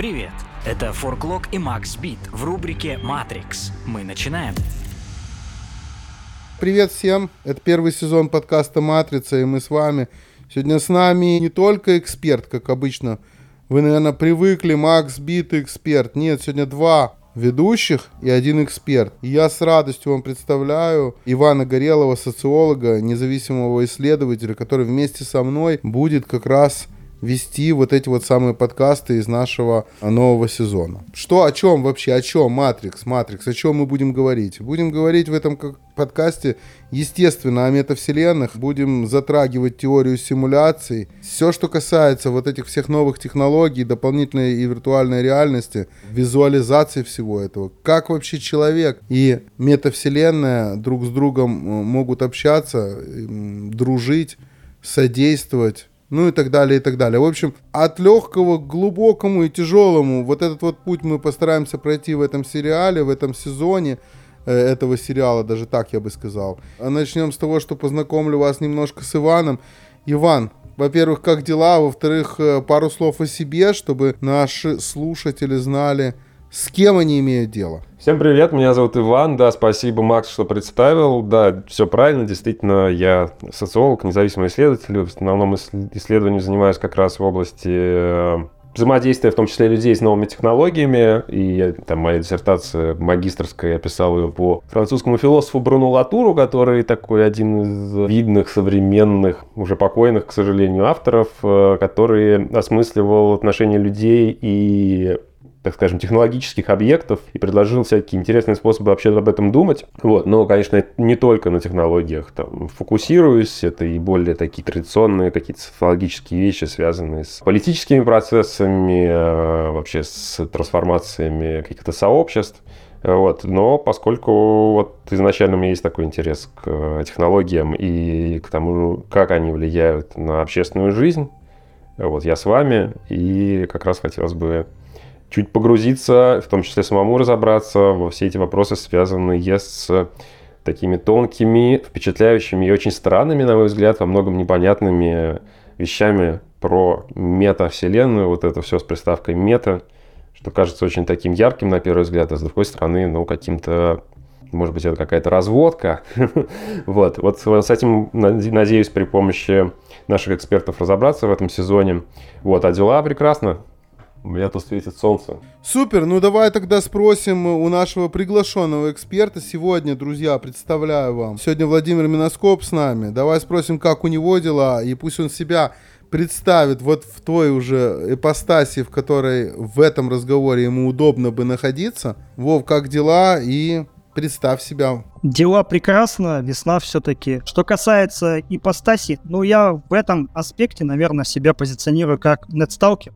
Привет! Это Форклок и Макс Бит в рубрике «Матрикс». Мы начинаем. Привет всем! Это первый сезон подкаста «Матрица», и мы с вами. Сегодня с нами не только эксперт, как обычно. Вы, наверное, привыкли, Макс Бит эксперт. Нет, сегодня два ведущих и один эксперт. И я с радостью вам представляю Ивана Горелова, социолога, независимого исследователя, который вместе со мной будет как раз вести вот эти вот самые подкасты из нашего нового сезона. Что, о чем вообще, о чем Матрикс, Матрикс, о чем мы будем говорить? Будем говорить в этом подкасте, естественно, о метавселенных, будем затрагивать теорию симуляций. Все, что касается вот этих всех новых технологий, дополнительной и виртуальной реальности, визуализации всего этого, как вообще человек и метавселенная друг с другом э, могут общаться, дружить, содействовать ну и так далее, и так далее. В общем, от легкого к глубокому и тяжелому, вот этот вот путь мы постараемся пройти в этом сериале, в этом сезоне э, этого сериала, даже так я бы сказал. А начнем с того, что познакомлю вас немножко с Иваном. Иван, во-первых, как дела? Во-вторых, э, пару слов о себе, чтобы наши слушатели знали, с кем они имеют дело. Всем привет, меня зовут Иван, да, спасибо, Макс, что представил, да, все правильно, действительно, я социолог, независимый исследователь, в основном исследованием занимаюсь как раз в области э, взаимодействия, в том числе людей с новыми технологиями, и там моя диссертация магистрская, я писал ее по французскому философу Бруно Латуру, который такой один из видных современных, уже покойных, к сожалению, авторов, э, который осмысливал отношения людей и так скажем, технологических объектов и предложил всякие интересные способы вообще об этом думать. Вот. Но, конечно, не только на технологиях там, фокусируюсь, это и более такие традиционные какие-то социологические вещи, связанные с политическими процессами, э, вообще с трансформациями каких-то сообществ. Вот. Но поскольку вот изначально у меня есть такой интерес к технологиям и к тому, как они влияют на общественную жизнь, вот я с вами, и как раз хотелось бы чуть погрузиться, в том числе самому разобраться во все эти вопросы, связанные с такими тонкими, впечатляющими и очень странными, на мой взгляд, во многом непонятными вещами про метавселенную, вот это все с приставкой мета, что кажется очень таким ярким на первый взгляд, а с другой стороны, ну, каким-то, может быть, это какая-то разводка. вот. вот с этим, надеюсь, при помощи наших экспертов разобраться в этом сезоне. Вот. А дела прекрасно. У меня тут светит солнце. Супер, ну давай тогда спросим у нашего приглашенного эксперта. Сегодня, друзья, представляю вам. Сегодня Владимир Миноскоп с нами. Давай спросим, как у него дела, и пусть он себя представит вот в той уже ипостаси, в которой в этом разговоре ему удобно бы находиться. Вов, как дела? И представь себя. Дела прекрасно, весна все-таки. Что касается ипостаси, ну я в этом аспекте, наверное, себя позиционирую как нетсталкер.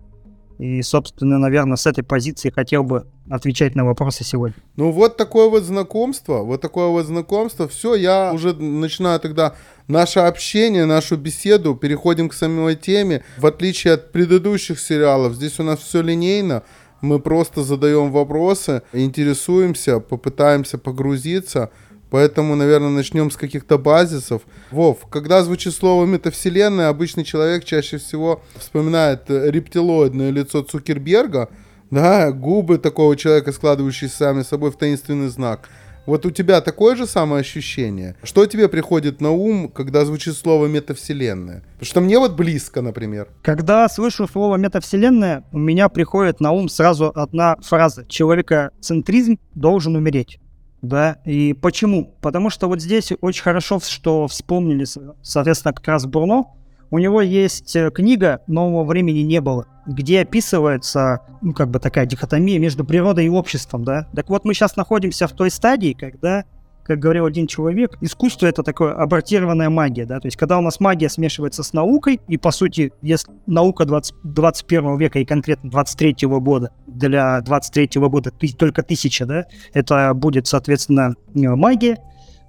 И, собственно, наверное, с этой позиции хотел бы отвечать на вопросы сегодня. Ну вот такое вот знакомство, вот такое вот знакомство. Все, я уже начинаю тогда наше общение, нашу беседу, переходим к самой теме. В отличие от предыдущих сериалов, здесь у нас все линейно. Мы просто задаем вопросы, интересуемся, попытаемся погрузиться. Поэтому, наверное, начнем с каких-то базисов. Вов, когда звучит слово метавселенная, обычный человек чаще всего вспоминает э, рептилоидное лицо Цукерберга, да, губы такого человека, складывающиеся сами собой в таинственный знак. Вот у тебя такое же самое ощущение? Что тебе приходит на ум, когда звучит слово метавселенная? Потому что мне вот близко, например. Когда слышу слово метавселенная, у меня приходит на ум сразу одна фраза. Человекоцентризм должен умереть да, и почему? Потому что вот здесь очень хорошо, что вспомнили, соответственно, как раз Бруно, у него есть э, книга «Нового времени не было», где описывается, ну, как бы такая дихотомия между природой и обществом, да. Так вот, мы сейчас находимся в той стадии, когда как говорил один человек, искусство это такое абортированная магия, да, то есть когда у нас магия смешивается с наукой, и по сути, если наука 20, 21 века и конкретно 23 года, для 23 года только тысяча, да, это будет, соответственно, э, магия,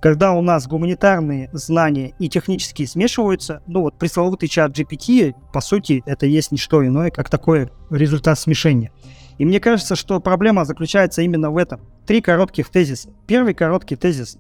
когда у нас гуманитарные знания и технические смешиваются, ну вот пресловутый чат GPT, по сути, это есть не что иное, как такой результат смешения. И мне кажется, что проблема заключается именно в этом. Три коротких тезиса. Первый короткий тезис.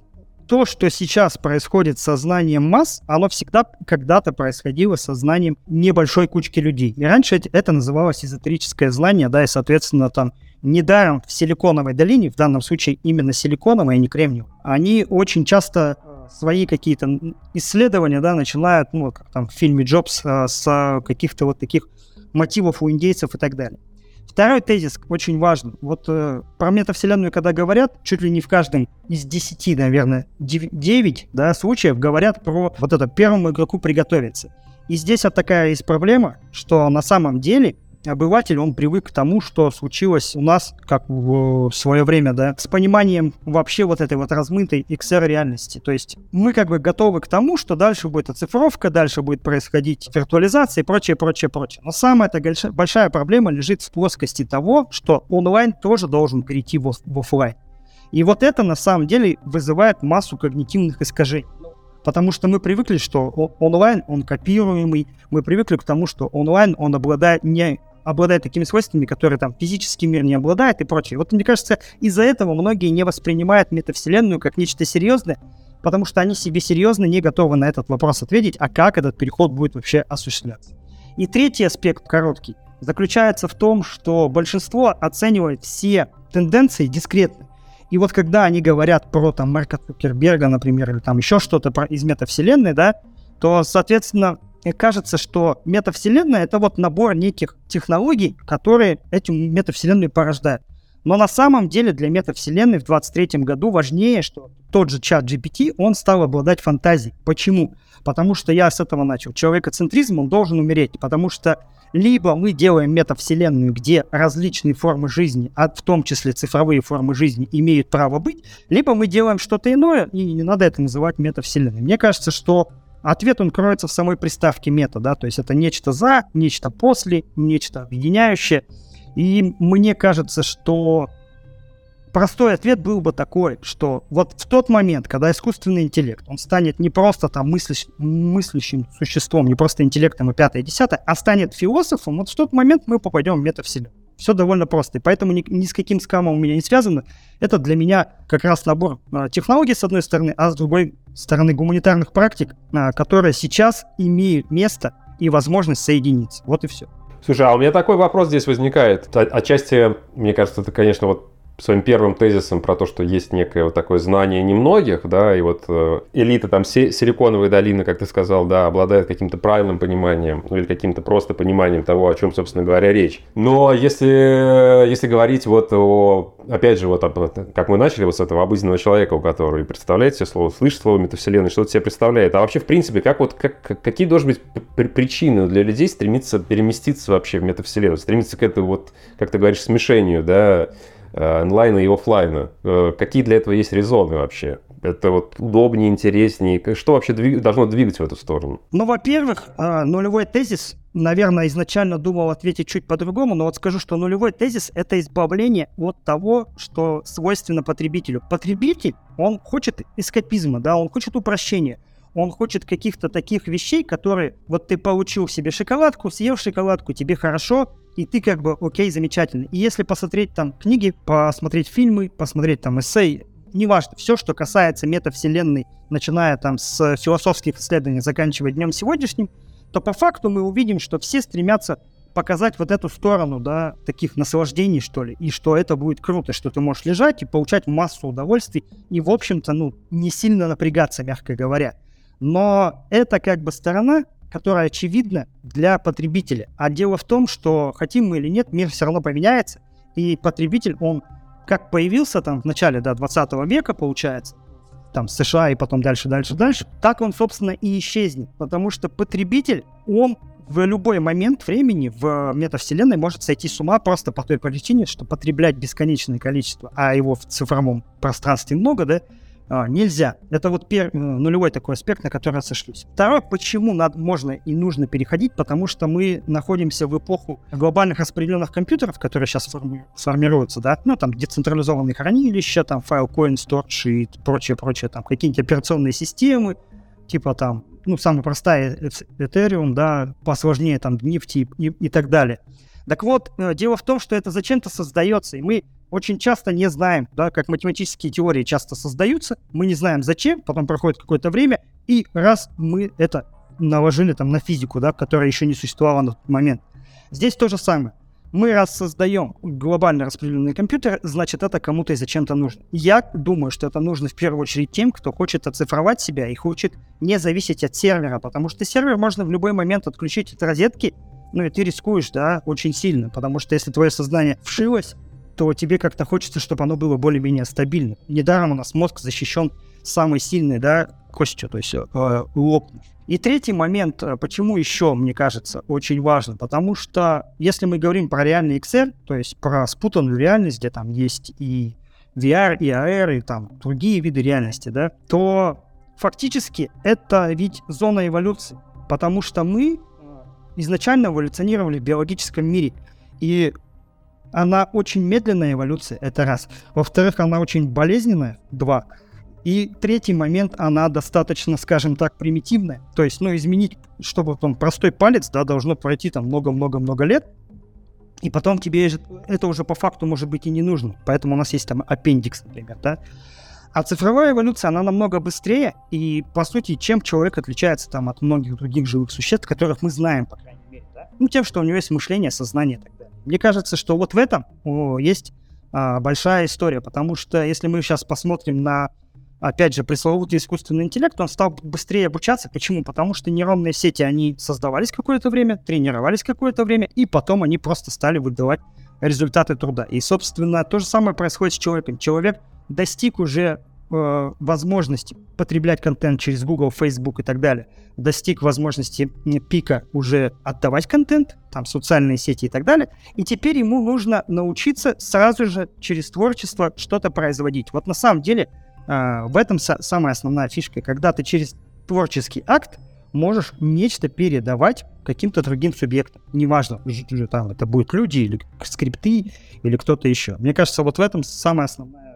то, что сейчас происходит с сознанием масс, оно всегда когда-то происходило с сознанием небольшой кучки людей. И раньше это называлось эзотерическое знание, да, и, соответственно, там недаром в Силиконовой долине, в данном случае именно силиконовой, а не кремниевой, они очень часто э, свои какие-то исследования, да, начинают, ну, как там в фильме Джобс, э, с каких-то вот таких мотивов у индейцев и так далее. Второй тезис очень важный. Вот э, про метавселенную, когда говорят, чуть ли не в каждом из 10, наверное, 9 да, случаев говорят про вот это первому игроку приготовиться. И здесь вот такая есть проблема, что на самом деле обыватель, он привык к тому, что случилось у нас, как в свое время, да, с пониманием вообще вот этой вот размытой XR-реальности. То есть мы как бы готовы к тому, что дальше будет оцифровка, дальше будет происходить виртуализация и прочее, прочее, прочее. Но самая эта большая проблема лежит в плоскости того, что онлайн тоже должен перейти в, в офлайн. И вот это на самом деле вызывает массу когнитивных искажений. Потому что мы привыкли, что онлайн, он копируемый, мы привыкли к тому, что онлайн, он обладает не обладает такими свойствами, которые там физический мир не обладает и прочее. Вот мне кажется, из-за этого многие не воспринимают метавселенную как нечто серьезное, потому что они себе серьезно не готовы на этот вопрос ответить, а как этот переход будет вообще осуществляться. И третий аспект, короткий, заключается в том, что большинство оценивает все тенденции дискретно. И вот когда они говорят про там Марка Цукерберга, например, или там еще что-то про, из метавселенной, да, то, соответственно, кажется, что метавселенная — это вот набор неких технологий, которые эту метавселенную порождают. Но на самом деле для метавселенной в 23 году важнее, что тот же чат GPT, он стал обладать фантазией. Почему? Потому что я с этого начал. Человекоцентризм, он должен умереть, потому что либо мы делаем метавселенную, где различные формы жизни, а в том числе цифровые формы жизни, имеют право быть, либо мы делаем что-то иное, и не надо это называть метавселенной. Мне кажется, что Ответ он кроется в самой приставке мета, да, то есть это нечто за, нечто после, нечто объединяющее. И мне кажется, что простой ответ был бы такой, что вот в тот момент, когда искусственный интеллект, он станет не просто там мыслящ, мыслящим существом, не просто интеллектом и пятое, и десятое, а станет философом, вот в тот момент мы попадем в метавселенную. Все довольно просто. И поэтому ни, ни с каким скамом у меня не связано. Это для меня как раз набор а, технологий, с одной стороны, а с другой стороны гуманитарных практик, а, которые сейчас имеют место и возможность соединиться. Вот и все. Слушай, а у меня такой вопрос здесь возникает. Отчасти, мне кажется, это, конечно, вот своим первым тезисом про то, что есть некое вот такое знание немногих, да, и вот э, элита там си- силиконовой долины, как ты сказал, да, обладает каким-то правильным пониманием, ну или каким-то просто пониманием того, о чем, собственно говоря, речь. Но если, если говорить вот о, опять же, вот как мы начали вот с этого обыденного человека, у которого представляет себе слово, слышит слово метавселенной, что-то себе представляет, а вообще, в принципе, как вот, как, какие должны быть причины для людей стремиться переместиться вообще в метавселенную, стремиться к этому вот, как ты говоришь, смешению, да, онлайна и офлайна. Э, какие для этого есть резоны вообще? Это вот удобнее, интереснее. Что вообще двиг... должно двигать в эту сторону? Ну, во-первых, э, нулевой тезис, наверное, изначально думал ответить чуть по-другому, но вот скажу, что нулевой тезис — это избавление от того, что свойственно потребителю. Потребитель, он хочет эскапизма, да, он хочет упрощения он хочет каких-то таких вещей, которые вот ты получил себе шоколадку, съел шоколадку, тебе хорошо, и ты как бы окей, замечательно. И если посмотреть там книги, посмотреть фильмы, посмотреть там эссей, неважно, все, что касается метавселенной, начиная там с философских исследований, заканчивая днем сегодняшним, то по факту мы увидим, что все стремятся показать вот эту сторону, да, таких наслаждений, что ли, и что это будет круто, что ты можешь лежать и получать массу удовольствий, и, в общем-то, ну, не сильно напрягаться, мягко говоря. Но это как бы сторона, которая очевидна для потребителя. А дело в том, что хотим мы или нет, мир все равно поменяется, и потребитель, он как появился там в начале да, 20 века, получается, там США и потом дальше, дальше, дальше, так он, собственно, и исчезнет. Потому что потребитель, он в любой момент времени в метавселенной может сойти с ума просто по той причине, что потреблять бесконечное количество, а его в цифровом пространстве много, да, а, нельзя. Это вот пер, э, нулевой такой аспект, на который я сошлюсь. Второе, почему надо, можно и нужно переходить, потому что мы находимся в эпоху глобальных распределенных компьютеров, которые сейчас форми, сформируются, да, ну, там, децентрализованные хранилища, там, Filecoin, Storage и прочее-прочее, там, какие-нибудь операционные системы, типа там, ну, самая простая Ethereum, да, посложнее там нефти и, и так далее. Так вот, э, дело в том, что это зачем-то создается, и мы очень часто не знаем, да, как математические теории часто создаются, мы не знаем зачем, потом проходит какое-то время, и раз мы это наложили там на физику, да, которая еще не существовала на тот момент. Здесь то же самое. Мы раз создаем глобально распределенный компьютер, значит, это кому-то и зачем-то нужно. Я думаю, что это нужно в первую очередь тем, кто хочет оцифровать себя и хочет не зависеть от сервера, потому что сервер можно в любой момент отключить от розетки, ну и ты рискуешь, да, очень сильно, потому что если твое сознание вшилось, то тебе как-то хочется, чтобы оно было более-менее стабильным. Недаром у нас мозг защищен самой сильной, да, костью, то есть э, лопнуть. И третий момент, э, почему еще, мне кажется, очень важно, потому что если мы говорим про реальный XR, то есть про спутанную реальность, где там есть и VR, и AR, и там другие виды реальности, да, то фактически это ведь зона эволюции, потому что мы э, изначально эволюционировали в биологическом мире, и она очень медленная эволюция, это раз. Во-вторых, она очень болезненная, два. И третий момент, она достаточно, скажем так, примитивная. То есть, ну, изменить, чтобы там простой палец, да, должно пройти там много-много-много лет, и потом тебе это уже по факту может быть и не нужно. Поэтому у нас есть там аппендикс, например, да. А цифровая эволюция, она намного быстрее, и, по сути, чем человек отличается там от многих других живых существ, которых мы знаем, по крайней мере, да? Ну, тем, что у него есть мышление, сознание и так далее. Мне кажется, что вот в этом о, есть а, большая история, потому что если мы сейчас посмотрим на опять же, пресловутый искусственный интеллект, он стал быстрее обучаться. Почему? Потому что нейронные сети, они создавались какое-то время, тренировались какое-то время, и потом они просто стали выдавать результаты труда. И, собственно, то же самое происходит с человеком. Человек достиг уже э, возможности потреблять контент через Google, Facebook и так далее, достиг возможности пика уже отдавать контент, там социальные сети и так далее, и теперь ему нужно научиться сразу же через творчество что-то производить. Вот на самом деле а, в этом самая основная фишка, когда ты через творческий акт можешь нечто передавать каким-то другим субъектам. Неважно, там это будут люди или скрипты или кто-то еще. Мне кажется, вот в этом самая основная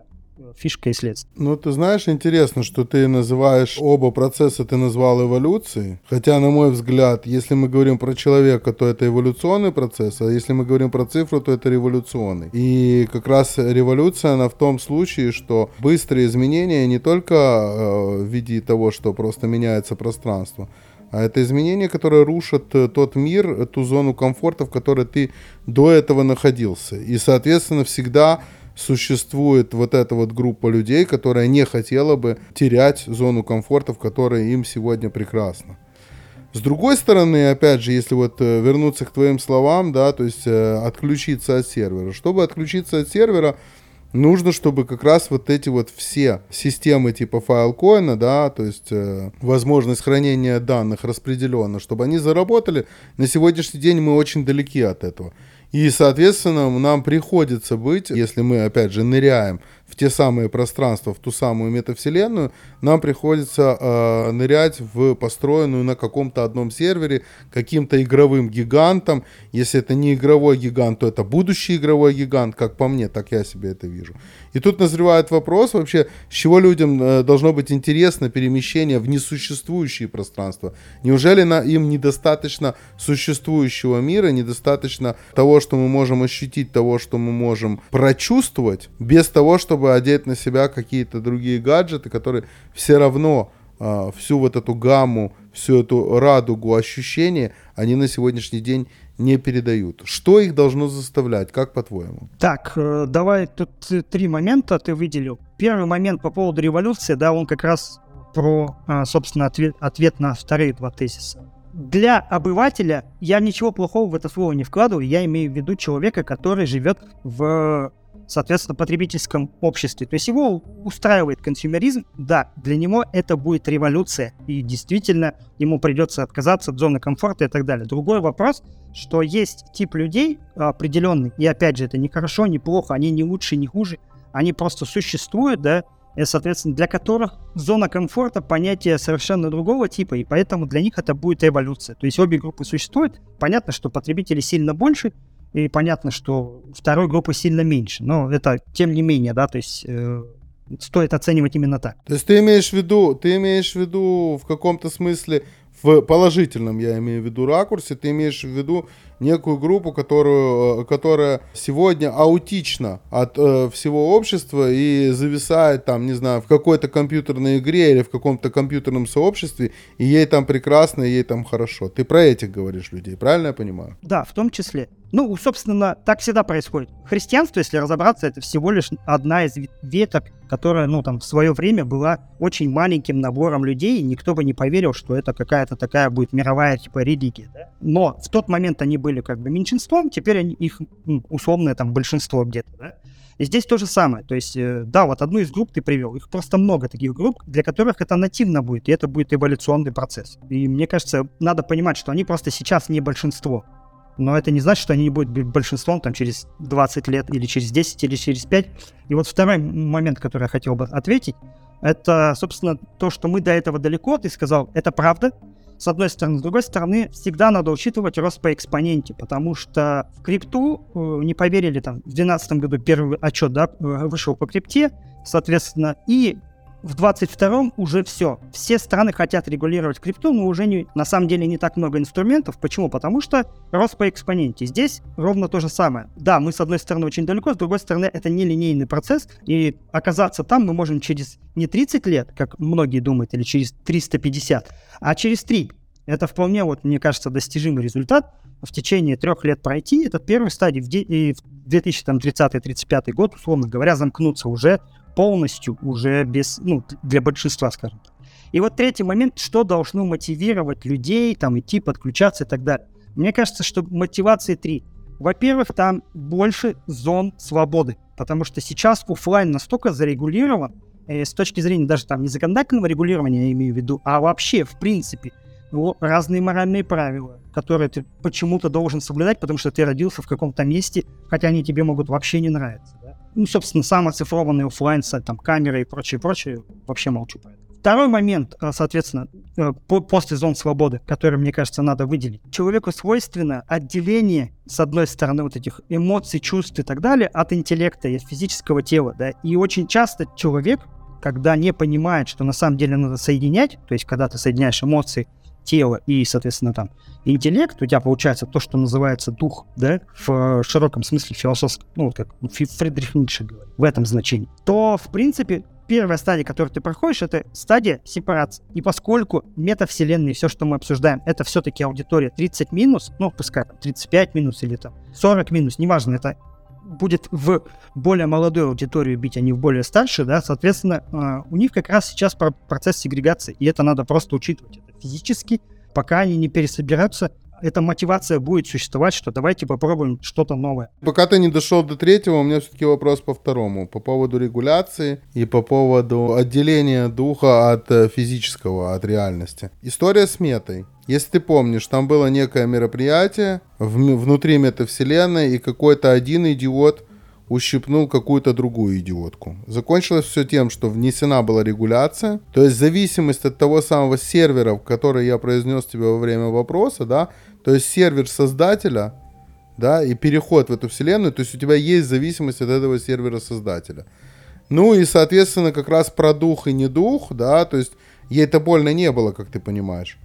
фишка и следствие. Ну, ты знаешь, интересно, что ты называешь оба процесса, ты назвал эволюцией. Хотя, на мой взгляд, если мы говорим про человека, то это эволюционный процесс, а если мы говорим про цифру, то это революционный. И как раз революция, она в том случае, что быстрые изменения не только э, в виде того, что просто меняется пространство, а это изменения, которые рушат э, тот мир, ту зону комфорта, в которой ты до этого находился. И, соответственно, всегда существует вот эта вот группа людей, которая не хотела бы терять зону комфорта, в которой им сегодня прекрасно. С другой стороны, опять же, если вот э, вернуться к твоим словам, да, то есть э, отключиться от сервера. Чтобы отключиться от сервера, нужно, чтобы как раз вот эти вот все системы типа Filecoin, да, то есть э, возможность хранения данных распределенно, чтобы они заработали. На сегодняшний день мы очень далеки от этого. И, соответственно, нам приходится быть, если мы, опять же, ныряем в те самые пространства, в ту самую метавселенную, нам приходится э, нырять в построенную на каком-то одном сервере каким-то игровым гигантом. Если это не игровой гигант, то это будущий игровой гигант, как по мне, так я себе это вижу. И тут назревает вопрос вообще, с чего людям э, должно быть интересно перемещение в несуществующие пространства. Неужели на, им недостаточно существующего мира, недостаточно того, что мы можем ощутить, того, что мы можем прочувствовать, без того, чтобы чтобы одеть на себя какие-то другие гаджеты, которые все равно э, всю вот эту гамму, всю эту радугу ощущений, они на сегодняшний день не передают. Что их должно заставлять, как по-твоему? Так, э, давай тут три момента ты выделил. Первый момент по поводу революции, да, он как раз про, а, собственно, ответ, ответ на вторые два тезиса. Для обывателя я ничего плохого в это слово не вкладываю, я имею в виду человека, который живет в соответственно, потребительском обществе. То есть его устраивает консюмеризм, да, для него это будет революция, и действительно ему придется отказаться от зоны комфорта и так далее. Другой вопрос, что есть тип людей определенный, и опять же, это не хорошо, не плохо, они не лучше, не хуже, они просто существуют, да, и, соответственно, для которых зона комфорта понятие совершенно другого типа, и поэтому для них это будет эволюция. То есть обе группы существуют. Понятно, что потребителей сильно больше, и понятно, что второй группы сильно меньше. Но это тем не менее, да, то есть э, стоит оценивать именно так. То есть ты имеешь в виду, ты имеешь в виду в каком-то смысле в положительном, я имею в виду, ракурсе, ты имеешь в виду некую группу, которую, э, которая сегодня аутична от э, всего общества и зависает там, не знаю, в какой-то компьютерной игре или в каком-то компьютерном сообществе, и ей там прекрасно, и ей там хорошо. Ты про этих говоришь людей, правильно я понимаю? Да, в том числе. Ну, собственно, так всегда происходит. Христианство, если разобраться, это всего лишь одна из веток, которая, ну, там, в свое время была очень маленьким набором людей, и никто бы не поверил, что это какая-то такая будет мировая, типа, религия, да? Но в тот момент они были как бы меньшинством, теперь они, их ну, условное там большинство где-то, да? И здесь то же самое. То есть, э, да, вот одну из групп ты привел. Их просто много таких групп, для которых это нативно будет, и это будет эволюционный процесс. И мне кажется, надо понимать, что они просто сейчас не большинство но это не значит, что они не будут большинством там через 20 лет или через 10 или через 5. И вот второй момент, который я хотел бы ответить, это, собственно, то, что мы до этого далеко, ты сказал, это правда, с одной стороны. С другой стороны, всегда надо учитывать рост по экспоненте, потому что в крипту, э, не поверили, там, в 2012 году первый отчет, да, э, вышел по крипте, соответственно, и в 22-м уже все. Все страны хотят регулировать крипту, но уже не, на самом деле не так много инструментов. Почему? Потому что рост по экспоненте. Здесь ровно то же самое. Да, мы с одной стороны очень далеко, с другой стороны это не линейный процесс, и оказаться там мы можем через не 30 лет, как многие думают, или через 350, а через 3. Это вполне, вот, мне кажется, достижимый результат. В течение трех лет пройти этот первый стадий в, де- и в 2030-35 год, условно говоря, замкнуться уже полностью уже без, ну, для большинства, скажем так. И вот третий момент, что должно мотивировать людей, там, идти, подключаться и так далее. Мне кажется, что мотивации три. Во-первых, там больше зон свободы, потому что сейчас офлайн настолько зарегулирован, э, с точки зрения даже там не законодательного регулирования, я имею в виду, а вообще, в принципе, ну, разные моральные правила, которые ты почему-то должен соблюдать, потому что ты родился в каком-то месте, хотя они тебе могут вообще не нравиться. Ну, собственно, сам оцифрованный офлайн, там, камеры и прочее, прочее, вообще молчу про это. Второй момент, э, соответственно, э, после зон свободы, который, мне кажется, надо выделить. Человеку свойственно отделение, с одной стороны, вот этих эмоций, чувств и так далее, от интеллекта и от физического тела, да. И очень часто человек, когда не понимает, что на самом деле надо соединять, то есть когда ты соединяешь эмоции тело и, соответственно, там интеллект, у тебя получается то, что называется дух, да, в широком смысле философском, ну, вот как Фридрих Ницше говорит, в этом значении, то, в принципе, первая стадия, которую ты проходишь, это стадия сепарации. И поскольку метавселенные, все, что мы обсуждаем, это все-таки аудитория 30 минус, ну, пускай там 35 минус или там 40 минус, неважно, это будет в более молодую аудиторию бить, а не в более старшую, да, соответственно, а, у них как раз сейчас процесс сегрегации, и это надо просто учитывать. Это физически, пока они не пересобираются, эта мотивация будет существовать, что давайте попробуем что-то новое. Пока ты не дошел до третьего, у меня все-таки вопрос по второму. По поводу регуляции и по поводу отделения духа от э, физического, от реальности. История с метой. Если ты помнишь, там было некое мероприятие внутри метавселенной, и какой-то один идиот ущипнул какую-то другую идиотку. Закончилось все тем, что внесена была регуляция, то есть зависимость от того самого сервера, который я произнес тебе во время вопроса, да, то есть сервер создателя, да, и переход в эту вселенную, то есть у тебя есть зависимость от этого сервера создателя. Ну и, соответственно, как раз про дух и не дух, да, то есть ей это больно не было, как ты понимаешь.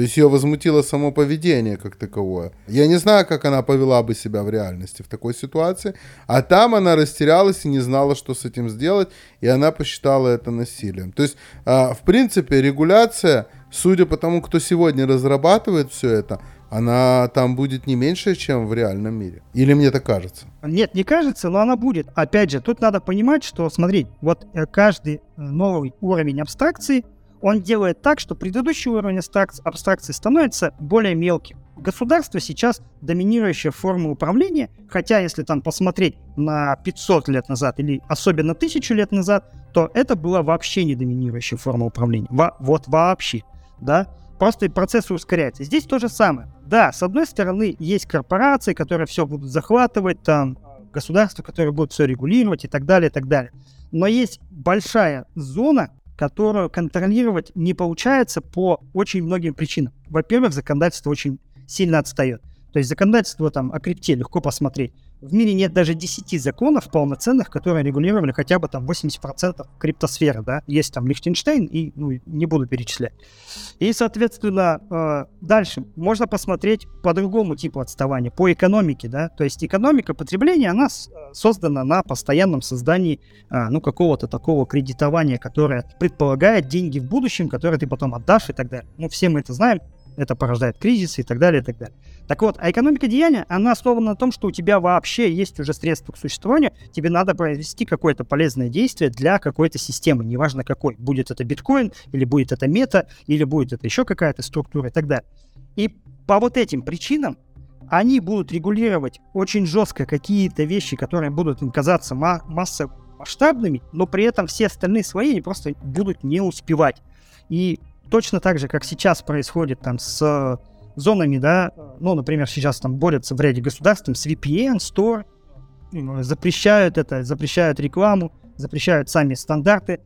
То есть ее возмутило само поведение как таковое. Я не знаю, как она повела бы себя в реальности в такой ситуации. А там она растерялась и не знала, что с этим сделать. И она посчитала это насилием. То есть, а, в принципе, регуляция, судя по тому, кто сегодня разрабатывает все это, она там будет не меньше, чем в реальном мире. Или мне так кажется? Нет, не кажется, но она будет. Опять же, тут надо понимать, что, смотри, вот э, каждый э, новый уровень абстракции – он делает так, что предыдущий уровень абстракции становится более мелким. Государство сейчас доминирующая форма управления, хотя если там посмотреть на 500 лет назад или особенно 1000 лет назад, то это была вообще не доминирующая форма управления. Во, вот вообще, да? Просто процесс ускоряется. Здесь то же самое. Да, с одной стороны, есть корпорации, которые все будут захватывать, там, государства, которые будут все регулировать и так далее, и так далее. Но есть большая зона, которую контролировать не получается по очень многим причинам. Во-первых, законодательство очень сильно отстает. То есть законодательство там о крипте легко посмотреть. В мире нет даже 10 законов полноценных, которые регулировали хотя бы там 80% криптосферы, да. Есть там Лихтенштейн и, ну, не буду перечислять. И, соответственно, э, дальше можно посмотреть по другому типу отставания, по экономике, да. То есть экономика потребления, она создана на постоянном создании, э, ну, какого-то такого кредитования, которое предполагает деньги в будущем, которые ты потом отдашь и так далее. Ну, все мы это знаем, это порождает кризисы и так далее, и так далее. Так вот, а экономика деяния, она основана на том, что у тебя вообще есть уже средства к существованию, тебе надо произвести какое-то полезное действие для какой-то системы, неважно какой. Будет это биткоин, или будет это мета, или будет это еще какая-то структура и так далее. И по вот этим причинам они будут регулировать очень жестко какие-то вещи, которые будут им казаться ма- массово масштабными, но при этом все остальные свои они просто будут не успевать. И точно так же, как сейчас происходит там с зонами, да, ну, например, сейчас там борются в ряде государств с VPN, Store, ну, запрещают это, запрещают рекламу, запрещают сами стандарты,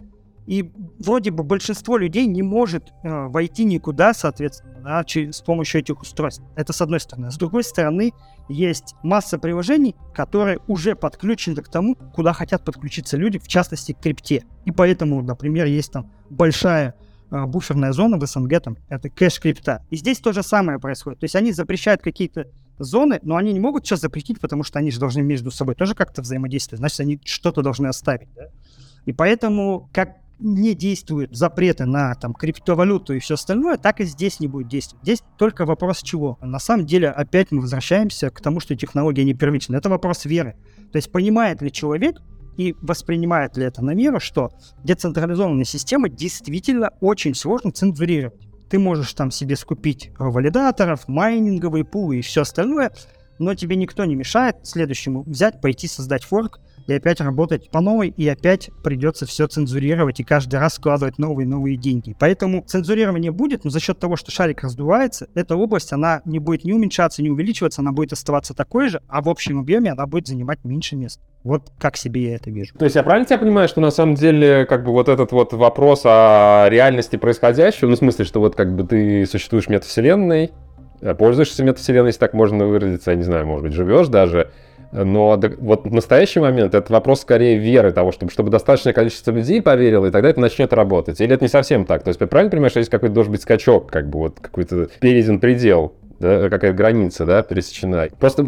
и вроде бы большинство людей не может э, войти никуда, соответственно, да, через, с помощью этих устройств. Это с одной стороны. С другой стороны, есть масса приложений, которые уже подключены к тому, куда хотят подключиться люди, в частности, к крипте. И поэтому, например, есть там большая буферная зона в СНГ, там, это кэш крипта. И здесь то же самое происходит. То есть они запрещают какие-то зоны, но они не могут сейчас запретить, потому что они же должны между собой тоже как-то взаимодействовать. Значит, они что-то должны оставить. Да? И поэтому, как не действуют запреты на там, криптовалюту и все остальное, так и здесь не будет действовать. Здесь только вопрос чего. На самом деле, опять мы возвращаемся к тому, что технология не первична. Это вопрос веры. То есть понимает ли человек, и воспринимает ли это на меру, что децентрализованные системы действительно очень сложно цензурировать. Ты можешь там себе скупить валидаторов, майнинговые пулы и все остальное, но тебе никто не мешает следующему взять, пойти создать форк, и опять работать по новой, и опять придется все цензурировать и каждый раз складывать новые-новые деньги. Поэтому цензурирование будет, но за счет того, что шарик раздувается, эта область, она не будет не уменьшаться, не увеличиваться, она будет оставаться такой же, а в общем объеме она будет занимать меньше места. Вот как себе я это вижу. То есть я правильно тебя понимаю, что на самом деле как бы вот этот вот вопрос о реальности происходящего, ну в смысле, что вот как бы ты существуешь метавселенной, пользуешься метавселенной, если так можно выразиться, я не знаю, может быть, живешь даже, но вот в настоящий момент это вопрос скорее веры того, чтобы, чтобы достаточное количество людей поверило, и тогда это начнет работать. Или это не совсем так? То есть, ты правильно понимаешь, что есть какой-то должен быть скачок, как бы вот какой-то перейден предел, да, какая-то граница, да, пересечена. Просто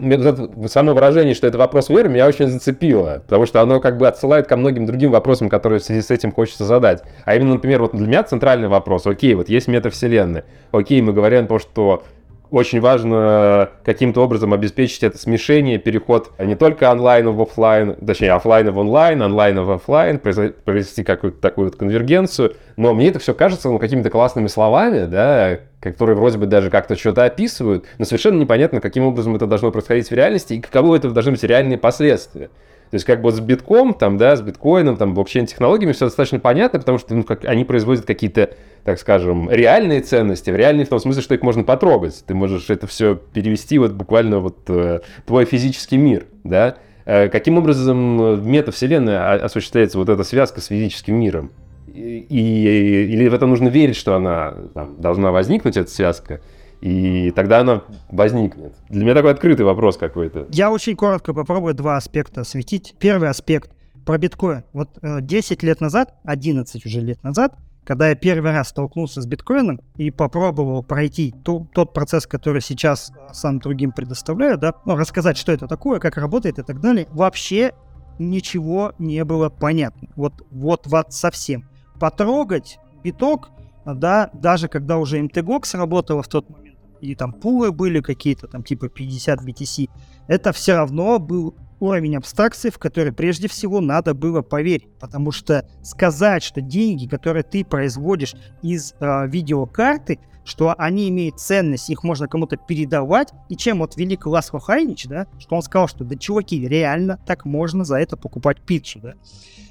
само выражение, что это вопрос веры, меня очень зацепило, потому что оно как бы отсылает ко многим другим вопросам, которые в связи с этим хочется задать. А именно, например, вот для меня центральный вопрос, окей, вот есть метавселенная, окей, мы говорим о том, что очень важно каким-то образом обеспечить это смешение, переход не только онлайна в офлайн, точнее офлайна в онлайн, онлайна в офлайн, провести какую-то такую вот конвергенцию. Но мне это все кажется ну, какими-то классными словами, да, которые вроде бы даже как-то что-то описывают, но совершенно непонятно, каким образом это должно происходить в реальности и каковы это должны быть реальные последствия. То есть как бы с битком, там, да, с биткоином, там, блокчейн-технологиями все достаточно понятно, потому что ну, как, они производят какие-то, так скажем, реальные ценности, реальные в том смысле, что их можно потрогать. Ты можешь это все перевести вот буквально вот э, твой физический мир, да. Э, каким образом в метавселенной осуществляется вот эта связка с физическим миром? И, и, или в это нужно верить, что она там, должна возникнуть, эта связка, и тогда она возникнет. Для меня такой открытый вопрос какой-то. Я очень коротко попробую два аспекта осветить. Первый аспект про биткоин. Вот 10 э, лет назад, 11 уже лет назад, когда я первый раз столкнулся с биткоином и попробовал пройти ту, тот процесс, который сейчас сам другим предоставляю, да, ну, рассказать, что это такое, как работает и так далее, вообще ничего не было понятно. Вот, вот, вот совсем. Потрогать биток, да, даже когда уже MTGOX сработала в тот момент, и там пулы были какие-то, там типа 50 BTC, это все равно был уровень абстракции, в который прежде всего надо было поверить. Потому что сказать, что деньги, которые ты производишь из э, видеокарты, что они имеют ценность, их можно кому-то передавать, и чем вот велик Ласко Хайнич, да, что он сказал, что да, чуваки, реально так можно за это покупать пиццу, да.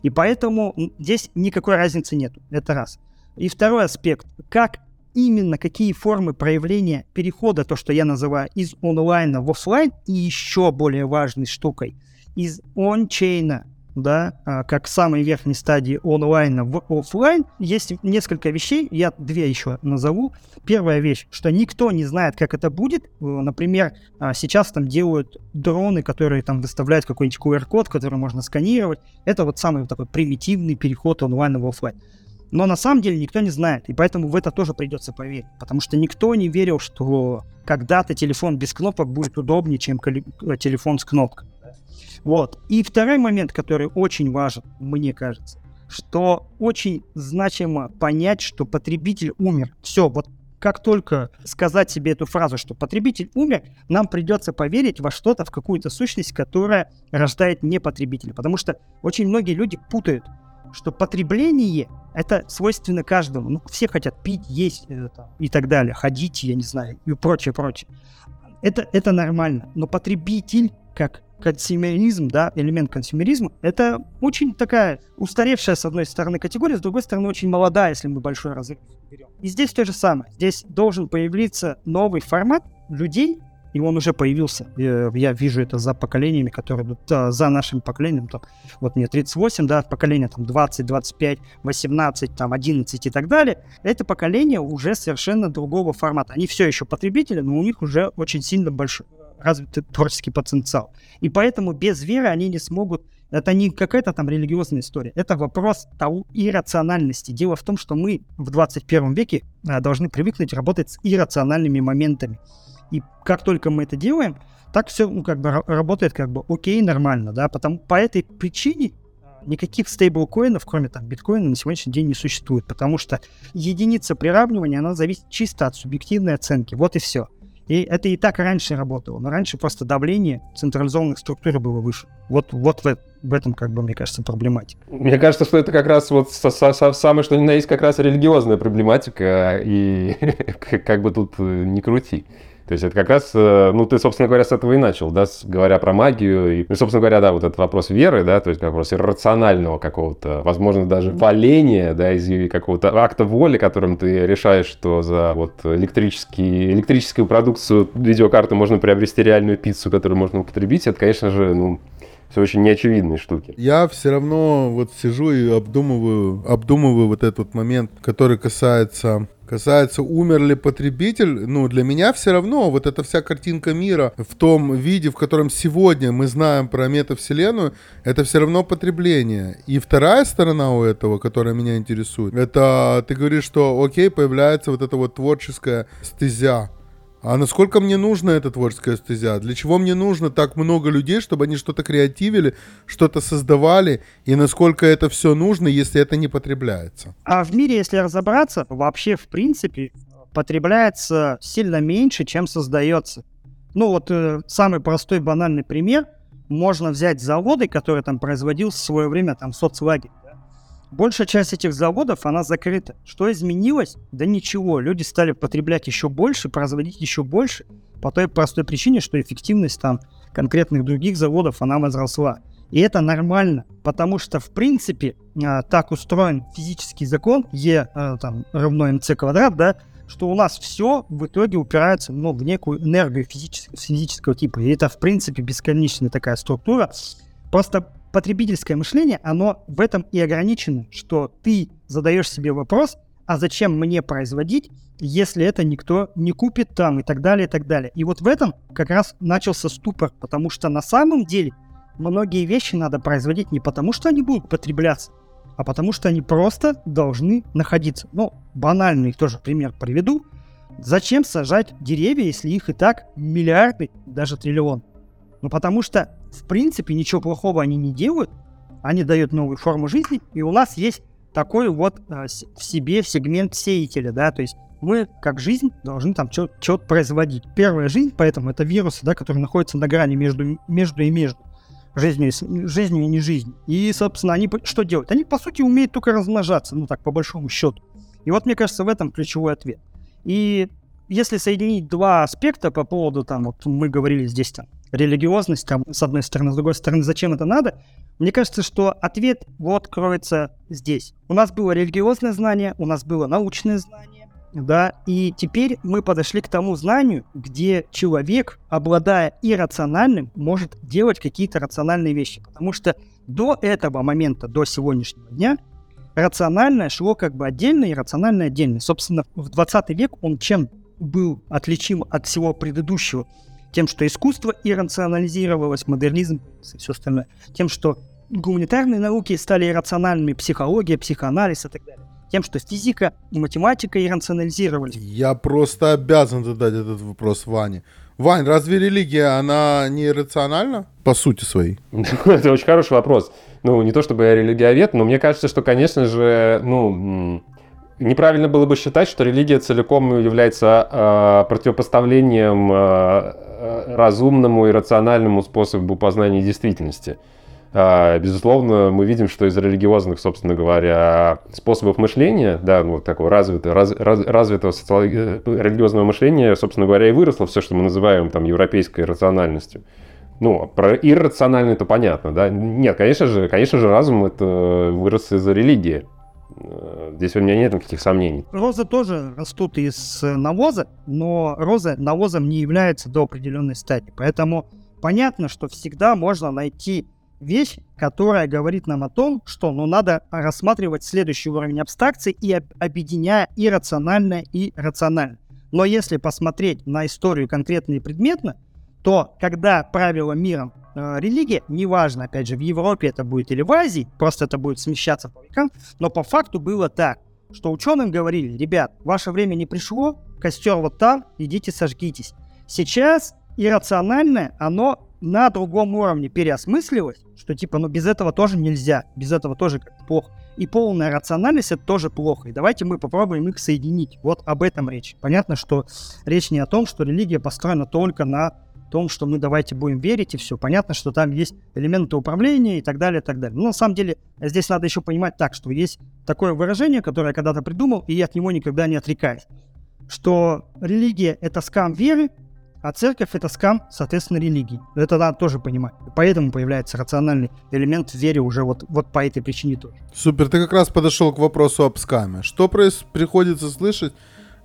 И поэтому здесь никакой разницы нет, это раз. И второй аспект, как именно какие формы проявления перехода, то, что я называю, из онлайна в офлайн, и еще более важной штукой, из ончейна да, а, как самой верхней стадии онлайна в офлайн, есть несколько вещей, я две еще назову. Первая вещь, что никто не знает, как это будет. Э, например, а, сейчас там делают дроны, которые там выставляют какой-нибудь QR-код, который можно сканировать. Это вот самый такой примитивный переход онлайн в офлайн. Но на самом деле никто не знает, и поэтому в это тоже придется поверить, потому что никто не верил, что когда-то телефон без кнопок будет удобнее, чем э, телефон с кнопкой. Вот. И второй момент, который очень важен, мне кажется, что очень значимо понять, что потребитель умер. Все, вот как только сказать себе эту фразу, что потребитель умер, нам придется поверить во что-то, в какую-то сущность, которая рождает не потребителя. Потому что очень многие люди путают, что потребление это свойственно каждому. Ну, все хотят пить, есть это, и так далее, ходить, я не знаю, и прочее, прочее. Это, это нормально. Но потребитель, как консюмеризм, да, элемент консюмеризма, это очень такая устаревшая, с одной стороны, категория, с другой стороны, очень молодая, если мы большой разрыв берем. И здесь то же самое. Здесь должен появиться новый формат людей, и он уже появился. Я вижу это за поколениями, которые за нашим поколением. Там, вот мне 38, да, поколение там 20, 25, 18, там 11 и так далее. Это поколение уже совершенно другого формата. Они все еще потребители, но у них уже очень сильно большой развитый творческий потенциал. И поэтому без веры они не смогут это не какая-то там религиозная история. Это вопрос того иррациональности. Дело в том, что мы в 21 веке должны привыкнуть работать с иррациональными моментами. И как только мы это делаем, так все ну, как бы работает как бы окей, нормально, да, потому по этой причине никаких стейблкоинов, кроме там биткоина, на сегодняшний день не существует, потому что единица приравнивания, она зависит чисто от субъективной оценки, вот и все. И это и так раньше работало, но раньше просто давление централизованных структур было выше. Вот, вот в, в этом, как бы, мне кажется, проблематика. Мне кажется, что это как раз вот со, со, со, самое, что ни на есть, как раз религиозная проблематика, и как бы тут э, не крути. То есть это как раз, э, ну, ты, собственно говоря, с этого и начал, да, говоря про магию. И, ну, собственно говоря, да, вот этот вопрос веры, да, то есть вопрос рационального какого-то, возможно, даже валения, да, из какого-то акта воли, которым ты решаешь, что за вот электрический, электрическую продукцию видеокарты можно приобрести реальную пиццу, которую можно употребить, это, конечно же, ну, все очень неочевидные штуки. Я все равно вот сижу и обдумываю, обдумываю вот этот момент, который касается Касается, умер ли потребитель, ну, для меня все равно вот эта вся картинка мира в том виде, в котором сегодня мы знаем про метавселенную, это все равно потребление. И вторая сторона у этого, которая меня интересует, это ты говоришь, что окей, появляется вот эта вот творческая стезя. А насколько мне нужна эта творческая стезя? Для чего мне нужно так много людей, чтобы они что-то креативили, что-то создавали? И насколько это все нужно, если это не потребляется? А в мире, если разобраться, вообще, в принципе, потребляется сильно меньше, чем создается. Ну вот э, самый простой банальный пример. Можно взять заводы, которые там производил в свое время там соцлагерь. Большая часть этих заводов, она закрыта. Что изменилось? Да ничего. Люди стали потреблять еще больше, производить еще больше, по той простой причине, что эффективность там конкретных других заводов, она возросла. И это нормально, потому что, в принципе, а, так устроен физический закон, Е а, там, равно МЦ квадрат, да, что у нас все в итоге упирается ну, в некую энергию физического, физического типа. И это, в принципе, бесконечная такая структура. Просто потребительское мышление, оно в этом и ограничено, что ты задаешь себе вопрос, а зачем мне производить, если это никто не купит там и так далее, и так далее. И вот в этом как раз начался ступор, потому что на самом деле многие вещи надо производить не потому, что они будут потребляться, а потому что они просто должны находиться. Ну, банальный тоже пример приведу. Зачем сажать деревья, если их и так миллиарды, даже триллион? Ну, потому что в принципе, ничего плохого они не делают. Они дают новую форму жизни, и у нас есть такой вот а, в себе сегмент сеятеля, да, то есть мы, как жизнь, должны там что-то производить. Первая жизнь, поэтому это вирусы, да, которые находятся на грани между, между и между жизнью, жизнью и не жизнью. И, собственно, они что делают? Они, по сути, умеют только размножаться, ну так, по большому счету. И вот, мне кажется, в этом ключевой ответ. И если соединить два аспекта по поводу, там, вот мы говорили здесь, там, религиозность, там, с одной стороны, с другой стороны, зачем это надо, мне кажется, что ответ вот кроется здесь. У нас было религиозное знание, у нас было научное знание, да, и теперь мы подошли к тому знанию, где человек, обладая иррациональным, может делать какие-то рациональные вещи, потому что до этого момента, до сегодняшнего дня, рациональное шло как бы отдельно, иррациональное отдельно. Собственно, в 20 век он чем был отличим от всего предыдущего? Тем, что искусство иррационализировалось, модернизм и все остальное. Тем, что гуманитарные науки стали иррациональными, психология, психоанализ и так далее. Тем, что физика и математика иррационализировались. Я просто обязан задать этот вопрос Ване. Вань, разве религия, она не иррациональна по сути своей? Это очень хороший вопрос. Ну, не то чтобы я религиовед, но мне кажется, что, конечно же, ну, неправильно было бы считать, что религия целиком является э, противопоставлением э, разумному и рациональному способу познания действительности. Э, безусловно, мы видим, что из религиозных, собственно говоря, способов мышления, да, ну, вот такого развитого, раз, раз, развитого социолог... религиозного мышления, собственно говоря, и выросло все, что мы называем там европейской рациональностью. Ну, про иррациональный-то понятно, да? Нет, конечно же, конечно же, разум это вырос из-за религии. Э, здесь у меня нет никаких сомнений. Розы тоже растут из навоза, но розы навозом не являются до определенной стадии. Поэтому понятно, что всегда можно найти вещь, которая говорит нам о том, что ну, надо рассматривать следующий уровень абстракции и об- объединяя иррациональное и рациональное. Но если посмотреть на историю конкретно и предметно, то когда правила миром э, религия, неважно, опять же, в Европе это будет или в Азии, просто это будет смещаться по векам, но по факту было так, что ученым говорили, ребят, ваше время не пришло, костер вот там, идите сожгитесь. Сейчас иррациональное, оно на другом уровне переосмыслилось, что типа, ну без этого тоже нельзя, без этого тоже плохо. И полная рациональность это тоже плохо. И давайте мы попробуем их соединить. Вот об этом речь. Понятно, что речь не о том, что религия построена только на том, что мы давайте будем верить и все. Понятно, что там есть элементы управления и так далее, и так далее. Но на самом деле здесь надо еще понимать так, что есть такое выражение, которое я когда-то придумал, и я от него никогда не отрекаюсь, что религия — это скам веры, а церковь — это скам, соответственно, религии. Это надо тоже понимать. Поэтому появляется рациональный элемент в вере уже вот, вот по этой причине тоже. Супер, ты как раз подошел к вопросу об скаме. Что приходится слышать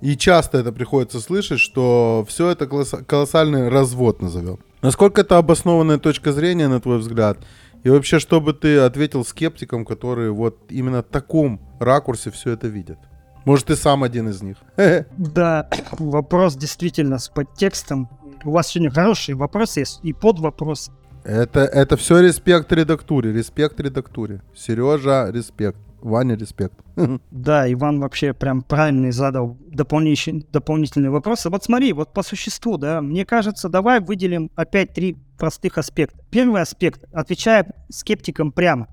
и часто это приходится слышать, что все это колоссальный развод назовем. Насколько это обоснованная точка зрения, на твой взгляд? И вообще, что бы ты ответил скептикам, которые вот именно в таком ракурсе все это видят? Может, ты сам один из них? Да, вопрос действительно с подтекстом. У вас сегодня хорошие вопросы есть и под вопрос. Это, это все респект редактуре, респект редактуре. Сережа, респект. Ваня, респект. Да, Иван вообще прям правильный задал дополнительный, дополнительные вопросы. Вот смотри, вот по существу, да, мне кажется, давай выделим опять три простых аспекта. Первый аспект, отвечая скептикам прямо.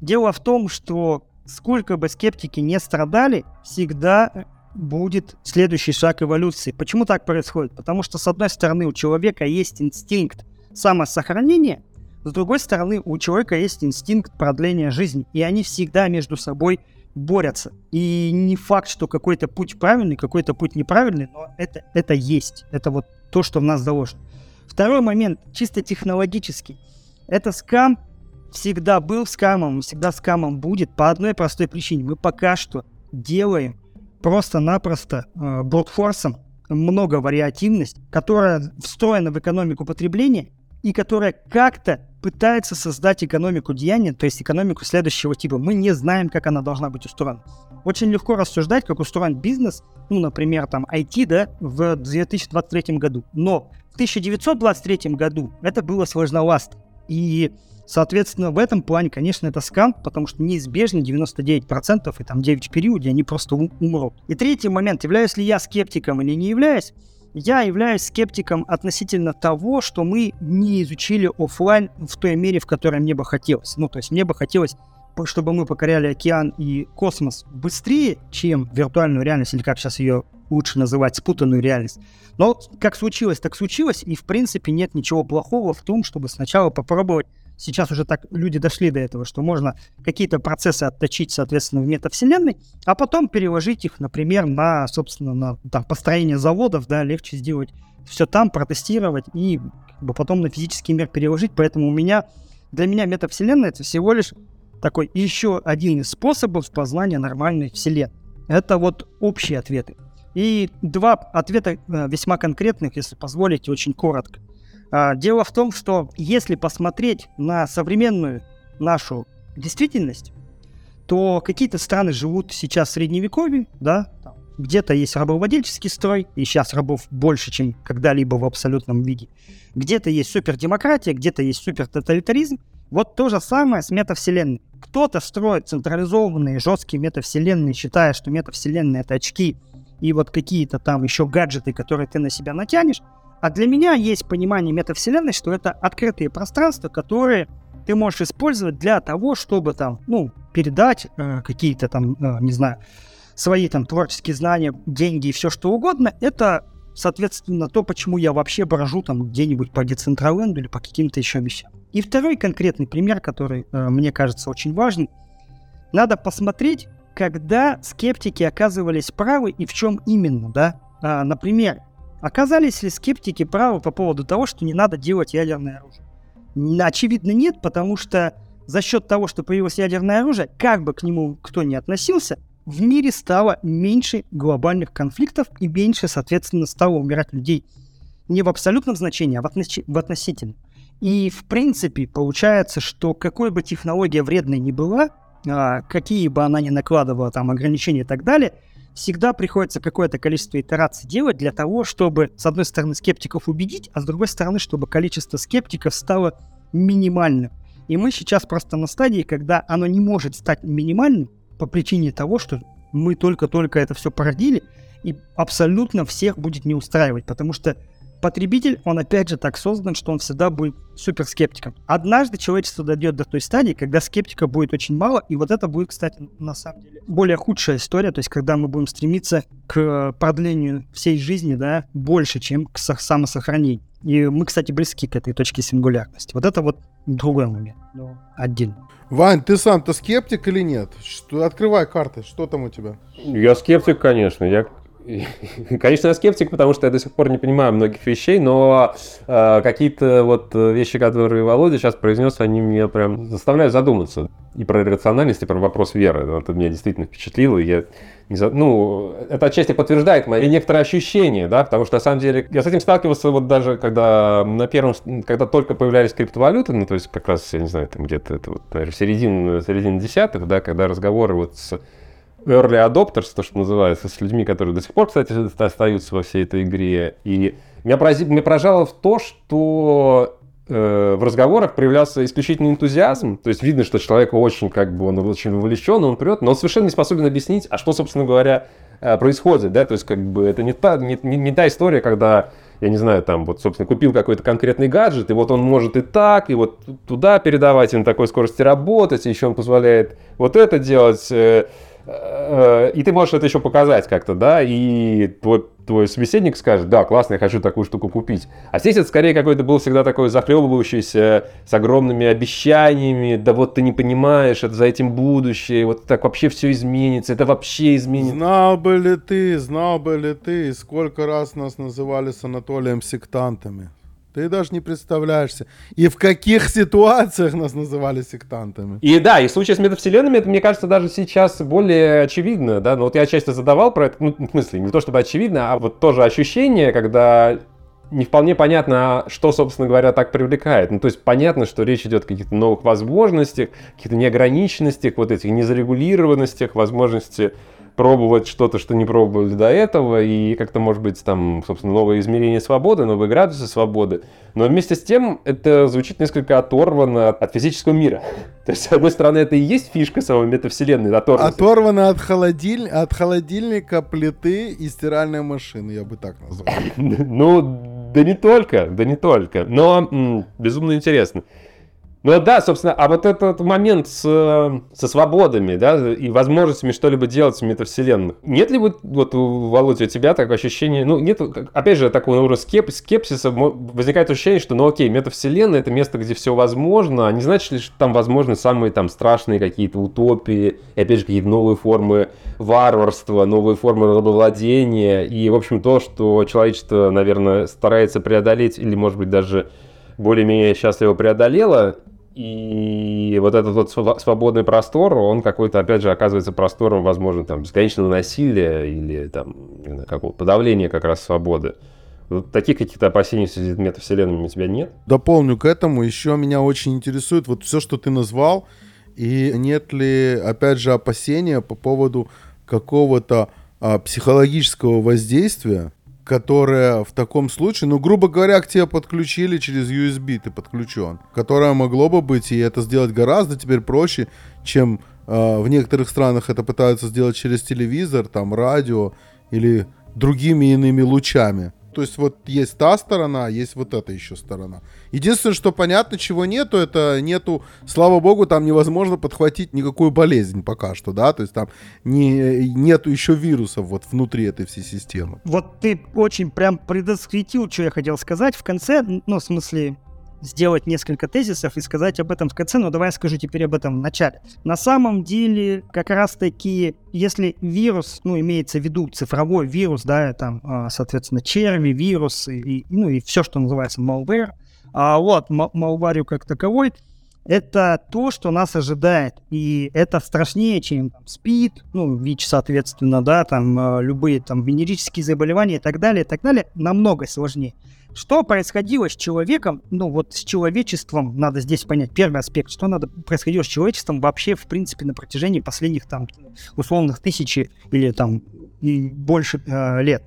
Дело в том, что сколько бы скептики не страдали, всегда будет следующий шаг эволюции. Почему так происходит? Потому что, с одной стороны, у человека есть инстинкт самосохранения, с другой стороны, у человека есть инстинкт продления жизни, и они всегда между собой борются. И не факт, что какой-то путь правильный, какой-то путь неправильный, но это, это есть. Это вот то, что в нас заложено. Второй момент, чисто технологический. Это скам всегда был скамом, всегда скамом будет по одной простой причине. Мы пока что делаем просто-напросто э, брутфорсом много вариативность, которая встроена в экономику потребления и которая как-то пытается создать экономику деяния, то есть экономику следующего типа. Мы не знаем, как она должна быть устроена. Очень легко рассуждать, как устроен бизнес, ну, например, там, IT, да, в 2023 году. Но в 1923 году это было сложновато. И, соответственно, в этом плане, конечно, это скам, потому что неизбежно 99% и там 9 в периоде они просто умрут. И третий момент, являюсь ли я скептиком или не являюсь, я являюсь скептиком относительно того, что мы не изучили офлайн в той мере, в которой мне бы хотелось. Ну, то есть мне бы хотелось, чтобы мы покоряли океан и космос быстрее, чем виртуальную реальность, или как сейчас ее лучше называть, спутанную реальность. Но как случилось, так случилось, и в принципе нет ничего плохого в том, чтобы сначала попробовать сейчас уже так люди дошли до этого, что можно какие-то процессы отточить, соответственно, в метавселенной, а потом переложить их, например, на, собственно, на там, построение заводов, да, легче сделать все там, протестировать и как бы, потом на физический мир переложить. Поэтому у меня, для меня метавселенная это всего лишь такой еще один из способов познания нормальной вселенной. Это вот общие ответы. И два ответа э, весьма конкретных, если позволите, очень коротко. А, дело в том, что если посмотреть на современную нашу действительность, то какие-то страны живут сейчас в средневековье, да, где-то есть рабовладельческий строй, и сейчас рабов больше, чем когда-либо в абсолютном виде. Где-то есть супердемократия, где-то есть супертоталитаризм. Вот то же самое с метавселенной. Кто-то строит централизованные жесткие метавселенные, считая, что метавселенные это очки и вот какие-то там еще гаджеты, которые ты на себя натянешь. А для меня есть понимание метавселенной, что это открытые пространства, которые ты можешь использовать для того, чтобы там, ну, передать э, какие-то там, э, не знаю, свои там творческие знания, деньги и все что угодно. Это, соответственно, то, почему я вообще брожу там где-нибудь по Децентраленду или по каким-то еще вещам. И второй конкретный пример, который э, мне кажется очень важным, надо посмотреть, когда скептики оказывались правы и в чем именно, да. А, например, оказались ли скептики правы по поводу того, что не надо делать ядерное оружие? Очевидно, нет, потому что за счет того, что появилось ядерное оружие, как бы к нему кто ни относился, в мире стало меньше глобальных конфликтов и меньше, соответственно, стало умирать людей не в абсолютном значении, а в, относи- в относительном. И, в принципе, получается, что какой бы технология вредной ни была, а, какие бы она ни накладывала там ограничения и так далее, всегда приходится какое-то количество итераций делать для того, чтобы, с одной стороны, скептиков убедить, а с другой стороны, чтобы количество скептиков стало минимальным. И мы сейчас просто на стадии, когда оно не может стать минимальным по причине того, что мы только-только это все породили, и абсолютно всех будет не устраивать, потому что потребитель, он опять же так создан, что он всегда будет супер скептиком. Однажды человечество дойдет до той стадии, когда скептика будет очень мало, и вот это будет, кстати, на самом деле более худшая история, то есть когда мы будем стремиться к продлению всей жизни, да, больше, чем к самосохранению. И мы, кстати, близки к этой точке сингулярности. Вот это вот другой момент, но отдельно. Вань, ты сам-то скептик или нет? Что, открывай карты, что там у тебя? Я скептик, конечно. Я Конечно, я скептик, потому что я до сих пор не понимаю многих вещей, но э, какие-то вот вещи, которые Володя сейчас произнес, они меня прям заставляют задуматься и про рациональность, и про вопрос веры. Это меня действительно впечатлило. Я не за... Ну, это отчасти подтверждает мои некоторые ощущения, да, потому что на самом деле я с этим сталкивался вот даже когда на первом, когда только появлялись криптовалюты, ну, то есть как раз, я не знаю, там где-то это вот, наверное, середина, середина десятых, да, когда разговоры вот с early adopters, то, что называется, с людьми, которые до сих пор, кстати, остаются во всей этой игре. И меня, порази... меня поражало в то, что э, в разговорах проявлялся исключительный энтузиазм. То есть видно, что человек очень, как бы, он очень вовлечен, он прет, но он совершенно не способен объяснить, а что, собственно говоря, э, происходит. Да? То есть, как бы, это не та, не, не, не та история, когда я не знаю, там вот, собственно, купил какой-то конкретный гаджет, и вот он может и так, и вот туда передавать, и на такой скорости работать, и еще он позволяет вот это делать. Э, и ты можешь это еще показать как-то, да, и твой, твой собеседник скажет, да, классно, я хочу такую штуку купить. А здесь это скорее какой-то был всегда такой захлебывающийся с огромными обещаниями, да вот ты не понимаешь, это за этим будущее, вот так вообще все изменится, это вообще изменится. Знал бы ли ты, знал бы ли ты, сколько раз нас называли с Анатолием сектантами. Ты даже не представляешься. И в каких ситуациях нас называли сектантами. И да, и в случае с метавселенными, это, мне кажется, даже сейчас более очевидно, да, но вот я часто задавал про это, ну, в смысле, не то чтобы очевидно, а вот тоже ощущение, когда не вполне понятно, что, собственно говоря, так привлекает. Ну, то есть понятно, что речь идет о каких-то новых возможностях, каких-то неограниченностях, вот этих незарегулированностях, возможности пробовать что-то, что не пробовали до этого, и как-то, может быть, там, собственно, новые измерения свободы, новые градусы свободы. Но вместе с тем это звучит несколько оторвано от физического мира. То есть, с одной стороны, это и есть фишка самой метавселенной. Оторванность. Оторвано от, холодиль... от холодильника, плиты и стиральной машины, я бы так назвал. Ну, да не только, да не только. Но безумно интересно. Ну да, собственно, а вот этот момент с, со свободами, да, и возможностями что-либо делать в метавселенных. Нет ли вот, вот у Володи, у тебя такое ощущение, ну, нет, опять же, такого уровня скеп, скепсиса, возникает ощущение, что, ну, окей, метавселенная — это место, где все возможно, а не значит ли, что там возможны самые там страшные какие-то утопии, и, опять же, какие-то новые формы варварства, новые формы рабовладения, и, в общем, то, что человечество, наверное, старается преодолеть или, может быть, даже более-менее счастливо преодолело, И вот этот вот свободный простор, он какой-то, опять же, оказывается простором, возможно, там, бесконечного насилия или там какого-то подавления как раз свободы. Вот таких каких-то опасений в связи с метавселенными у тебя нет? Дополню к этому, еще меня очень интересует вот все, что ты назвал, и нет ли, опять же, опасения по поводу какого-то а, психологического воздействия, которое в таком случае, ну, грубо говоря, к тебе подключили через USB, ты подключен, которое могло бы быть, и это сделать гораздо теперь проще, чем э, в некоторых странах это пытаются сделать через телевизор, там, радио или другими иными лучами. То есть вот есть та сторона, есть вот эта еще сторона. Единственное, что понятно, чего нету, это нету, слава богу, там невозможно подхватить никакую болезнь пока что, да, то есть там не, нету еще вирусов вот внутри этой всей системы. Вот ты очень прям предосветил, что я хотел сказать в конце, ну, в смысле, сделать несколько тезисов и сказать об этом в конце, но давай я скажу теперь об этом в начале. На самом деле, как раз-таки, если вирус, ну, имеется в виду цифровой вирус, да, там, а, соответственно, черви, вирусы, и, ну, и все, что называется malware, а вот, malware как таковой, это то, что нас ожидает. И это страшнее, чем там, СПИД, ну, ВИЧ, соответственно, да, там, а, любые там венерические заболевания и так далее, и так далее, намного сложнее. Что происходило с человеком, ну вот с человечеством, надо здесь понять первый аспект, что надо происходило с человечеством вообще, в принципе, на протяжении последних там условных тысячи или там и больше э, лет.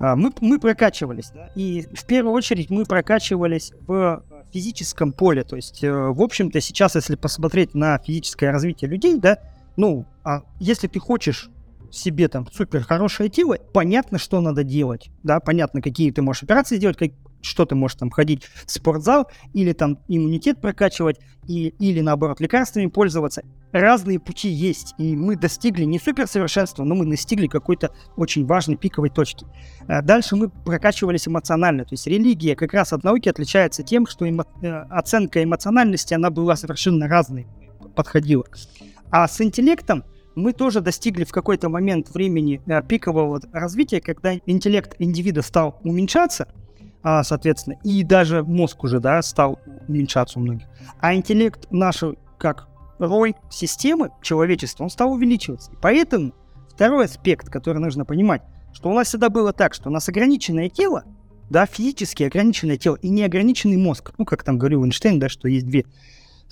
А, мы, мы прокачивались, да, и в первую очередь мы прокачивались в физическом поле, то есть, э, в общем-то, сейчас, если посмотреть на физическое развитие людей, да, ну, а если ты хочешь себе там супер хорошее тело, понятно, что надо делать, да, понятно, какие ты можешь операции делать, как, что ты можешь там ходить в спортзал, или там иммунитет прокачивать, и, или наоборот лекарствами пользоваться. Разные пути есть, и мы достигли не суперсовершенства, но мы достигли какой-то очень важной пиковой точки. А дальше мы прокачивались эмоционально, то есть религия как раз от науки отличается тем, что эмо... Э, оценка эмоциональности, она была совершенно разной, подходила. А с интеллектом мы тоже достигли в какой-то момент времени э, пикового развития, когда интеллект индивида стал уменьшаться, а, соответственно, и даже мозг уже, да, стал уменьшаться у многих. А интеллект нашей, как рой системы человечества, он стал увеличиваться. И поэтому второй аспект, который нужно понимать, что у нас всегда было так, что у нас ограниченное тело, да, физически ограниченное тело и неограниченный мозг. Ну, как там говорил Эйнштейн, да, что есть две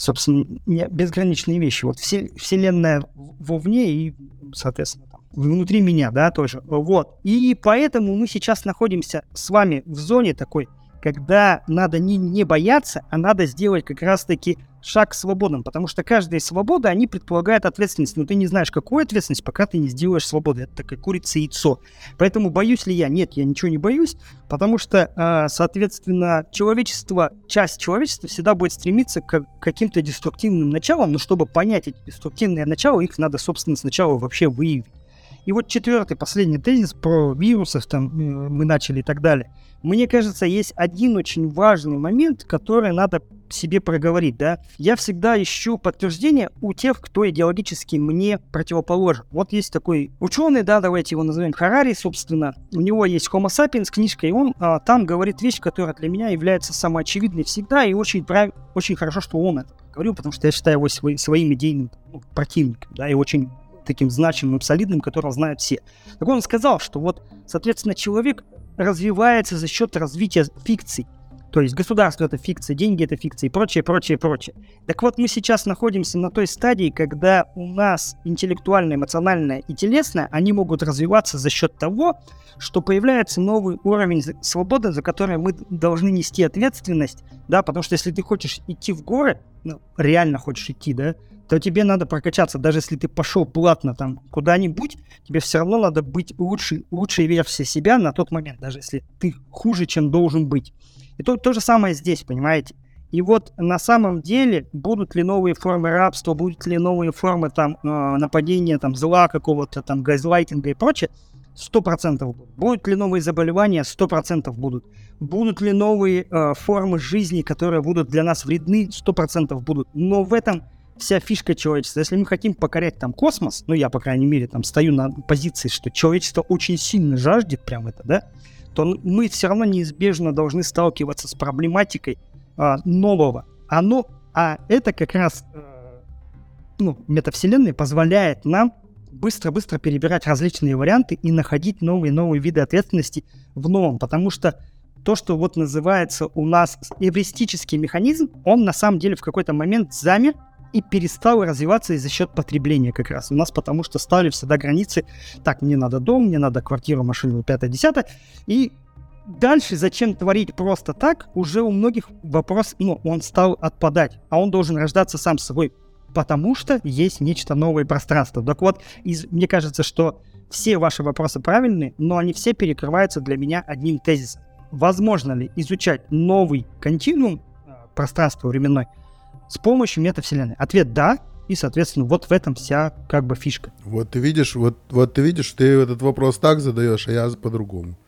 собственно, не, безграничные вещи. Вот вселенная вовне и, соответственно, внутри меня, да, тоже. Вот. И поэтому мы сейчас находимся с вами в зоне такой когда надо не, не бояться, а надо сделать как раз-таки шаг к свободам, потому что каждая свобода, они предполагают ответственность, но ты не знаешь, какую ответственность, пока ты не сделаешь свободу. Это такая курица и яйцо. Поэтому боюсь ли я? Нет, я ничего не боюсь, потому что, а, соответственно, человечество, часть человечества всегда будет стремиться к каким-то деструктивным началам, но чтобы понять эти деструктивные начала, их надо, собственно, сначала вообще выявить. И вот четвертый, последний тезис про вирусов, там э, мы начали и так далее – мне кажется, есть один очень важный момент, который надо себе проговорить, да. Я всегда ищу подтверждение у тех, кто идеологически мне противоположен. Вот есть такой ученый, да, давайте его назовем Харари, собственно. У него есть Homo sapiens книжка, и он а, там говорит вещь, которая для меня является самоочевидной всегда, и очень, прав... очень хорошо, что он это говорил, потому что я считаю его свой, своим идейным ну, противником, да, и очень таким значимым, солидным, которого знают все. Так он сказал, что вот, соответственно, человек развивается за счет развития фикций. То есть государство это фикция, деньги это фикция и прочее, прочее, прочее. Так вот, мы сейчас находимся на той стадии, когда у нас интеллектуальное, эмоциональное и телесное, они могут развиваться за счет того, что появляется новый уровень свободы, за который мы должны нести ответственность, да, потому что если ты хочешь идти в горы, ну, реально хочешь идти, да, то тебе надо прокачаться. Даже если ты пошел платно там куда-нибудь, тебе все равно надо быть лучшей, лучшей версией себя на тот момент, даже если ты хуже, чем должен быть. И то, то же самое здесь, понимаете? И вот на самом деле будут ли новые формы рабства, будут ли новые формы там э, нападения, там зла какого-то, там газлайтинга и прочее, сто процентов будут. Будут ли новые заболевания, сто процентов будут. Будут ли новые э, формы жизни, которые будут для нас вредны, сто процентов будут. Но в этом вся фишка человечества. Если мы хотим покорять там космос, ну я, по крайней мере, там стою на позиции, что человечество очень сильно жаждет прям это, да, то мы все равно неизбежно должны сталкиваться с проблематикой а, нового. Оно А это как раз, э, ну, метавселенная позволяет нам быстро-быстро перебирать различные варианты и находить новые-новые виды ответственности в новом, потому что то, что вот называется у нас эвристический механизм, он на самом деле в какой-то момент замер и перестал развиваться из-за счет потребления как раз. У нас потому что ставили всегда границы, так, мне надо дом, мне надо квартиру, машину, 5-10, и дальше зачем творить просто так, уже у многих вопрос, ну, он стал отпадать, а он должен рождаться сам собой, потому что есть нечто новое пространство. Так вот, из, мне кажется, что все ваши вопросы правильные, но они все перекрываются для меня одним тезисом. Возможно ли изучать новый континуум а, пространства временной с помощью метавселенной? Ответ да, и, соответственно, вот в этом вся как бы фишка. Вот ты видишь, вот, вот ты видишь, ты этот вопрос так задаешь, а я по-другому.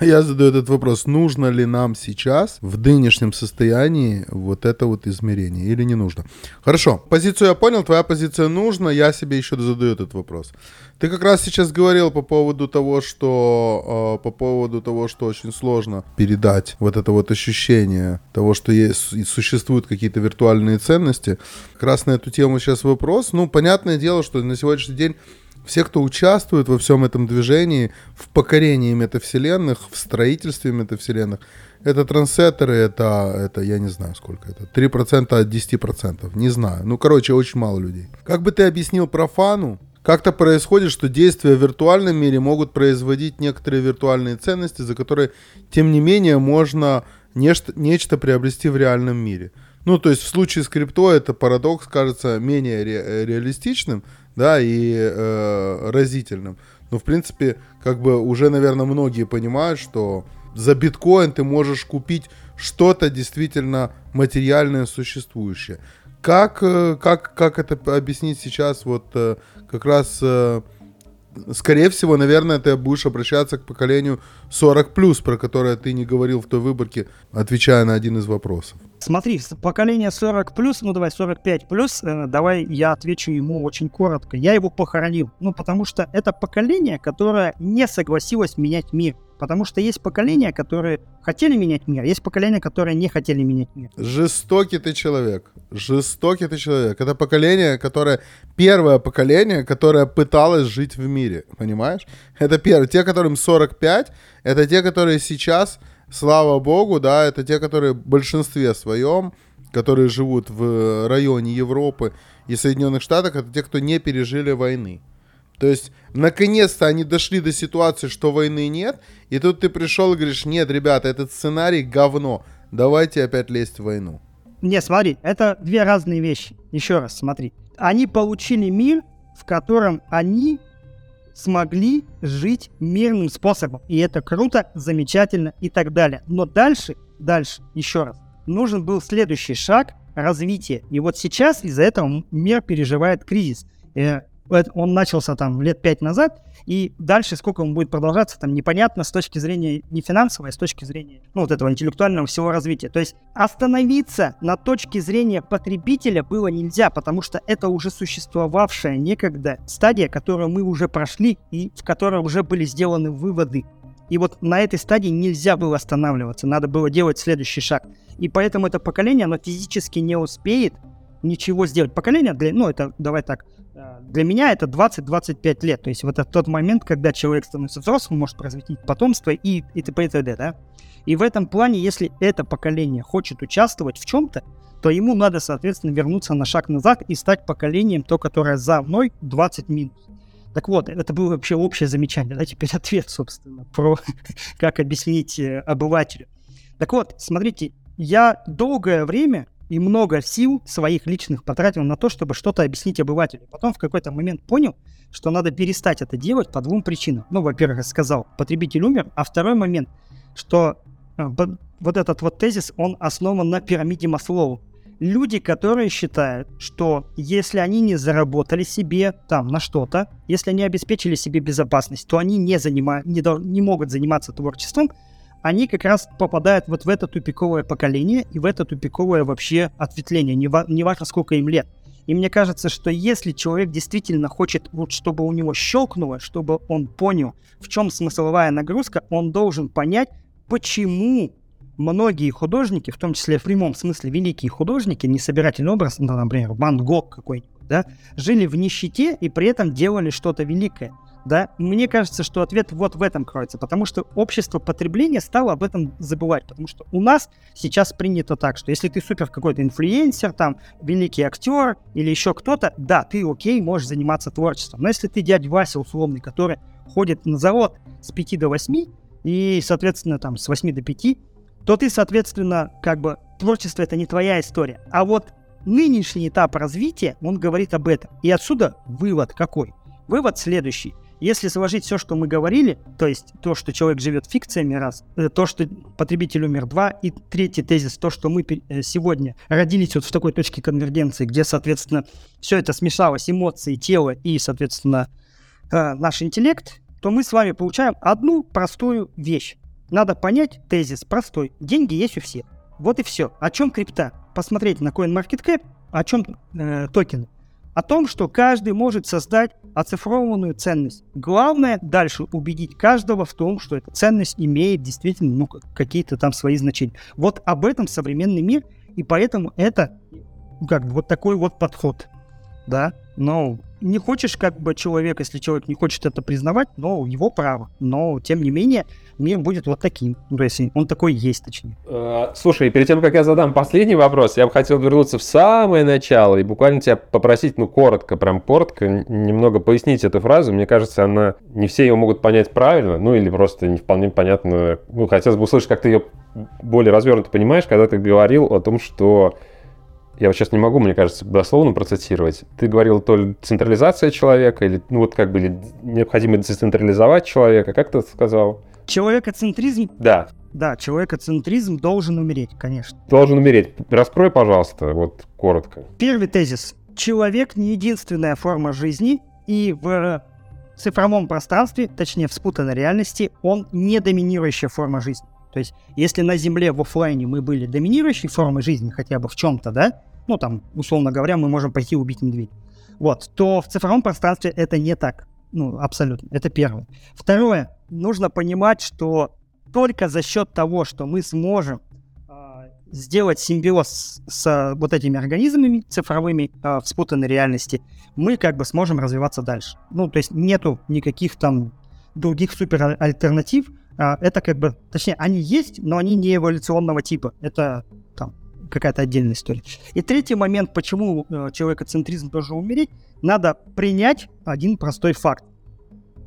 Я задаю этот вопрос, нужно ли нам сейчас в нынешнем состоянии вот это вот измерение или не нужно? Хорошо, позицию я понял, твоя позиция нужна, я себе еще задаю этот вопрос. Ты как раз сейчас говорил по поводу того, что э, по поводу того, что очень сложно передать вот это вот ощущение того, что есть существуют какие-то виртуальные ценности. Как раз на эту тему сейчас вопрос. Ну, понятное дело, что на сегодняшний день все, кто участвует во всем этом движении, в покорении метавселенных, в строительстве метавселенных, это трансеттеры, это, это я не знаю сколько это, 3% от 10%, не знаю. Ну, короче, очень мало людей. Как бы ты объяснил профану, как-то происходит, что действия в виртуальном мире могут производить некоторые виртуальные ценности, за которые, тем не менее, можно нечто, нечто приобрести в реальном мире. Ну, то есть в случае с крипто это парадокс кажется менее ре- реалистичным, да, и э, разительным. Но, в принципе, как бы уже, наверное, многие понимают, что за биткоин ты можешь купить что-то действительно материальное, существующее. Как, э, как, как это объяснить сейчас вот э, как раз скорее всего, наверное, ты будешь обращаться к поколению 40+, про которое ты не говорил в той выборке, отвечая на один из вопросов. Смотри, поколение 40 плюс, ну давай 45 плюс, э, давай я отвечу ему очень коротко. Я его похоронил. Ну, потому что это поколение, которое не согласилось менять мир. Потому что есть поколения, которые хотели менять мир, есть поколения, которые не хотели менять мир. Жестокий ты человек. Жестокий ты человек. Это поколение, которое... Первое поколение, которое пыталось жить в мире. Понимаешь? Это первое. Те, которым 45, это те, которые сейчас слава богу, да, это те, которые в большинстве своем, которые живут в районе Европы и Соединенных Штатов, это те, кто не пережили войны. То есть, наконец-то они дошли до ситуации, что войны нет, и тут ты пришел и говоришь, нет, ребята, этот сценарий говно, давайте опять лезть в войну. Не, смотри, это две разные вещи. Еще раз, смотри. Они получили мир, в котором они смогли жить мирным способом. И это круто, замечательно и так далее. Но дальше, дальше, еще раз, нужен был следующий шаг развития. И вот сейчас из-за этого мир переживает кризис. Он начался там лет пять назад, и дальше сколько он будет продолжаться, там непонятно с точки зрения не финансовой, а с точки зрения, ну, вот этого интеллектуального всего развития. То есть остановиться на точке зрения потребителя было нельзя, потому что это уже существовавшая некогда стадия, которую мы уже прошли и в которой уже были сделаны выводы. И вот на этой стадии нельзя было останавливаться, надо было делать следующий шаг. И поэтому это поколение, оно физически не успеет ничего сделать. Поколение, для, ну, это, давай так, для меня это 20-25 лет. То есть вот это тот момент, когда человек становится взрослым, может произвести потомство и, и т.п. и т.д., да? И в этом плане, если это поколение хочет участвовать в чем-то, то ему надо, соответственно, вернуться на шаг назад и стать поколением, то, которое за мной 20 минус. Так вот, это было вообще общее замечание, да, теперь ответ, собственно, про как объяснить э, обывателю. Так вот, смотрите, я долгое время и много сил своих личных потратил на то, чтобы что-то объяснить обывателю. Потом в какой-то момент понял, что надо перестать это делать по двум причинам. Ну, во-первых, я сказал, потребитель умер, а второй момент, что э, вот этот вот тезис, он основан на пирамиде Маслоу. Люди, которые считают, что если они не заработали себе там на что-то, если они обеспечили себе безопасность, то они не, занима... не, не могут заниматься творчеством, они как раз попадают вот в это тупиковое поколение и в это тупиковое вообще ответвление, не, ва- не важно сколько им лет. И мне кажется, что если человек действительно хочет, вот чтобы у него щелкнуло, чтобы он понял, в чем смысловая нагрузка, он должен понять, почему многие художники, в том числе в прямом смысле великие художники, не собирательный образ, ну, например, Ван Гог какой-нибудь, да, жили в нищете и при этом делали что-то великое. Да, мне кажется, что ответ вот в этом кроется, потому что общество потребления стало об этом забывать, потому что у нас сейчас принято так, что если ты супер какой-то инфлюенсер, там, великий актер или еще кто-то, да, ты окей, можешь заниматься творчеством, но если ты дядь Вася условный, который ходит на завод с 5 до 8 и, соответственно, там, с 8 до 5, то ты, соответственно, как бы, творчество это не твоя история. А вот нынешний этап развития, он говорит об этом. И отсюда вывод какой? Вывод следующий. Если сложить все, что мы говорили, то есть то, что человек живет фикциями раз, э, то, что потребитель умер два, и третий тезис, то, что мы э, сегодня родились вот в такой точке конвергенции, где, соответственно, все это смешалось, эмоции, тело и, соответственно, э, наш интеллект, то мы с вами получаем одну простую вещь. Надо понять тезис простой. Деньги есть у всех. Вот и все. О чем крипта? Посмотреть на CoinMarketCap, о чем э, токены. О том, что каждый может создать оцифрованную ценность. Главное дальше убедить каждого в том, что эта ценность имеет действительно ну, какие-то там свои значения. Вот об этом современный мир, и поэтому это ну, как бы вот такой вот подход. Да, но не хочешь как бы человек, если человек не хочет это признавать, но его право. Но, тем не менее, мир будет вот таким. То есть он такой есть, точнее. Э, слушай, перед тем, как я задам последний вопрос, я бы хотел вернуться в самое начало и буквально тебя попросить, ну, коротко, прям коротко, немного пояснить эту фразу. Мне кажется, она не все ее могут понять правильно, ну, или просто не вполне понятно. Ну, хотелось бы услышать, как ты ее более развернуто понимаешь, когда ты говорил о том, что я вот сейчас не могу, мне кажется, дословно процитировать. Ты говорил то ли централизация человека, или ну вот как бы необходимо децентрализовать человека. Как ты сказал? Человекоцентризм? Да. Да, человекоцентризм должен умереть, конечно. Должен умереть. Раскрой, пожалуйста, вот коротко. Первый тезис. Человек не единственная форма жизни, и в цифровом пространстве, точнее в спутанной реальности, он не доминирующая форма жизни. То есть, если на Земле в офлайне мы были доминирующей формой жизни хотя бы в чем-то, да, ну там, условно говоря, мы можем пойти убить медведя, вот, то в цифровом пространстве это не так. Ну, абсолютно. Это первое. Второе. Нужно понимать, что только за счет того, что мы сможем э, сделать симбиоз с, с вот этими организмами цифровыми э, в спутанной реальности, мы как бы сможем развиваться дальше. Ну, то есть нету никаких там других супер альтернатив, а, это как бы, точнее, они есть, но они не эволюционного типа. Это там какая-то отдельная история. И третий момент, почему э, человекоцентризм должен умереть, надо принять один простой факт.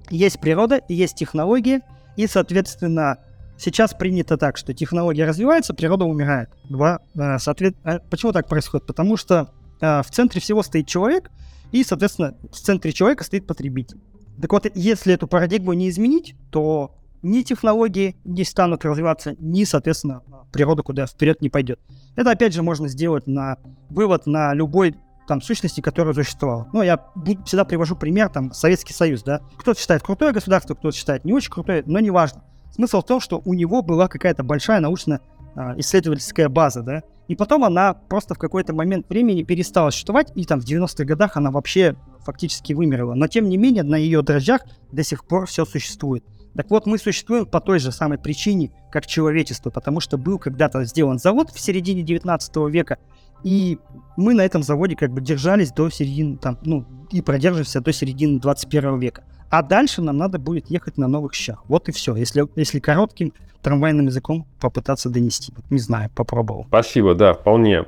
Есть природа, есть технологии, и, соответственно, сейчас принято так, что технология развивается, природа умирает. Два, э, соответ... Э, почему так происходит? Потому что э, в центре всего стоит человек, и, соответственно, в центре человека стоит потребитель. Так вот, если эту парадигму не изменить, то ни технологии не станут развиваться, ни, соответственно, природа куда вперед не пойдет. Это, опять же, можно сделать на вывод на любой там сущности, которая существовала. Ну, я всегда привожу пример, там, Советский Союз, да. Кто-то считает крутое государство, кто-то считает не очень крутое, но неважно. Смысл в том, что у него была какая-то большая научно-исследовательская а, база, да, и потом она просто в какой-то момент времени перестала существовать, и там в 90-х годах она вообще фактически вымерла. Но тем не менее, на ее дрожжах до сих пор все существует. Так вот, мы существуем по той же самой причине, как человечество, потому что был когда-то сделан завод в середине 19 века, и мы на этом заводе как бы держались до середины, там, ну, и продержимся до середины 21 века. А дальше нам надо будет ехать на новых щах. Вот и все. Если, если коротким трамвайным языком попытаться донести. Не знаю, попробовал. Спасибо, да, вполне.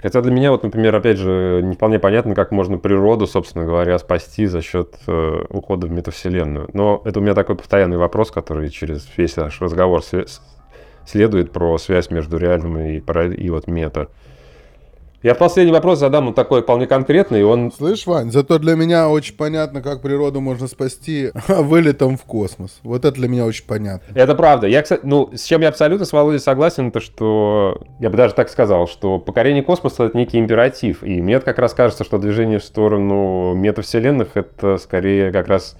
Хотя для меня, вот, например, опять же, не вполне понятно, как можно природу, собственно говоря, спасти за счет э, ухода в метавселенную. Но это у меня такой постоянный вопрос, который через весь наш разговор следует про связь между реальным и, и вот мета. Я последний вопрос задам, он такой вполне конкретный, он... Слышь, Вань, зато для меня очень понятно, как природу можно спасти вылетом в космос. Вот это для меня очень понятно. Это правда. Я, кстати, ну, с чем я абсолютно с Володей согласен, то что, я бы даже так сказал, что покорение космоса — это некий императив. И мне как раз кажется, что движение в сторону метавселенных — это скорее как раз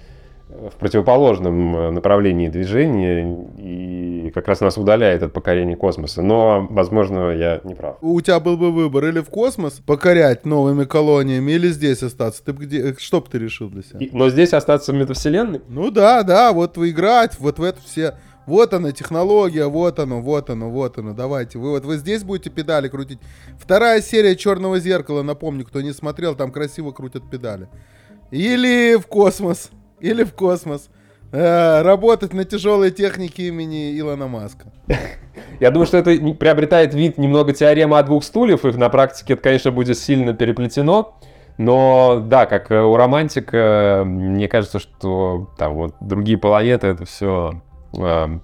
в противоположном э, направлении движения и как раз нас удаляет от покорения космоса. Но, возможно, я не прав. У тебя был бы выбор или в космос покорять новыми колониями, или здесь остаться. Ты где, э, что бы ты решил для себя? И, но здесь остаться в метавселенной? Ну да, да, вот играть вот в это все Вот она, технология, вот оно, вот оно, вот оно. Давайте. Вы вот вы здесь будете педали крутить. Вторая серия Черного зеркала, напомню, кто не смотрел, там красиво крутят педали. Или в космос. Или в космос. Э, работать на тяжелой технике имени Илона Маска. Я думаю, что это приобретает вид немного теоремы о двух стульев, и на практике это, конечно, будет сильно переплетено. Но да, как у романтика, мне кажется, что там вот другие планеты это все э,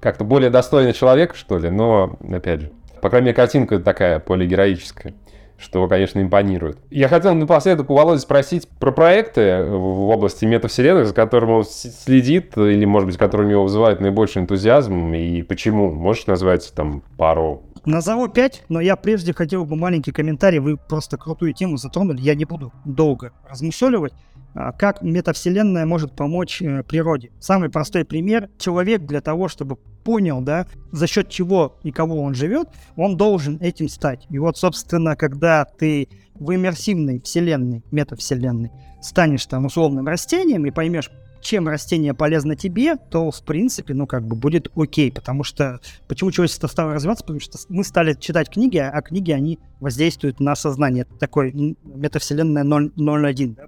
как-то более достойный человек, что ли. Но, опять же, по крайней мере, картинка такая полигероическая что, конечно, импонирует. Я хотел напоследок у Володи спросить про проекты в области метавселенных, за которым он следит, или, может быть, которые у него вызывают наибольший энтузиазм, и почему? Можешь назвать там пару Назову 5, но я прежде хотел бы маленький комментарий. Вы просто крутую тему затронули. Я не буду долго размусоливать. А, как метавселенная может помочь э, природе? Самый простой пример. Человек для того, чтобы понял, да, за счет чего и кого он живет, он должен этим стать. И вот, собственно, когда ты в иммерсивной вселенной, метавселенной, станешь там условным растением и поймешь, чем растение полезно тебе, то, в принципе, ну, как бы будет окей, потому что... Почему человечество стало развиваться? Потому что мы стали читать книги, а книги, они воздействуют на сознание. Это такой метавселенная 0.1, да?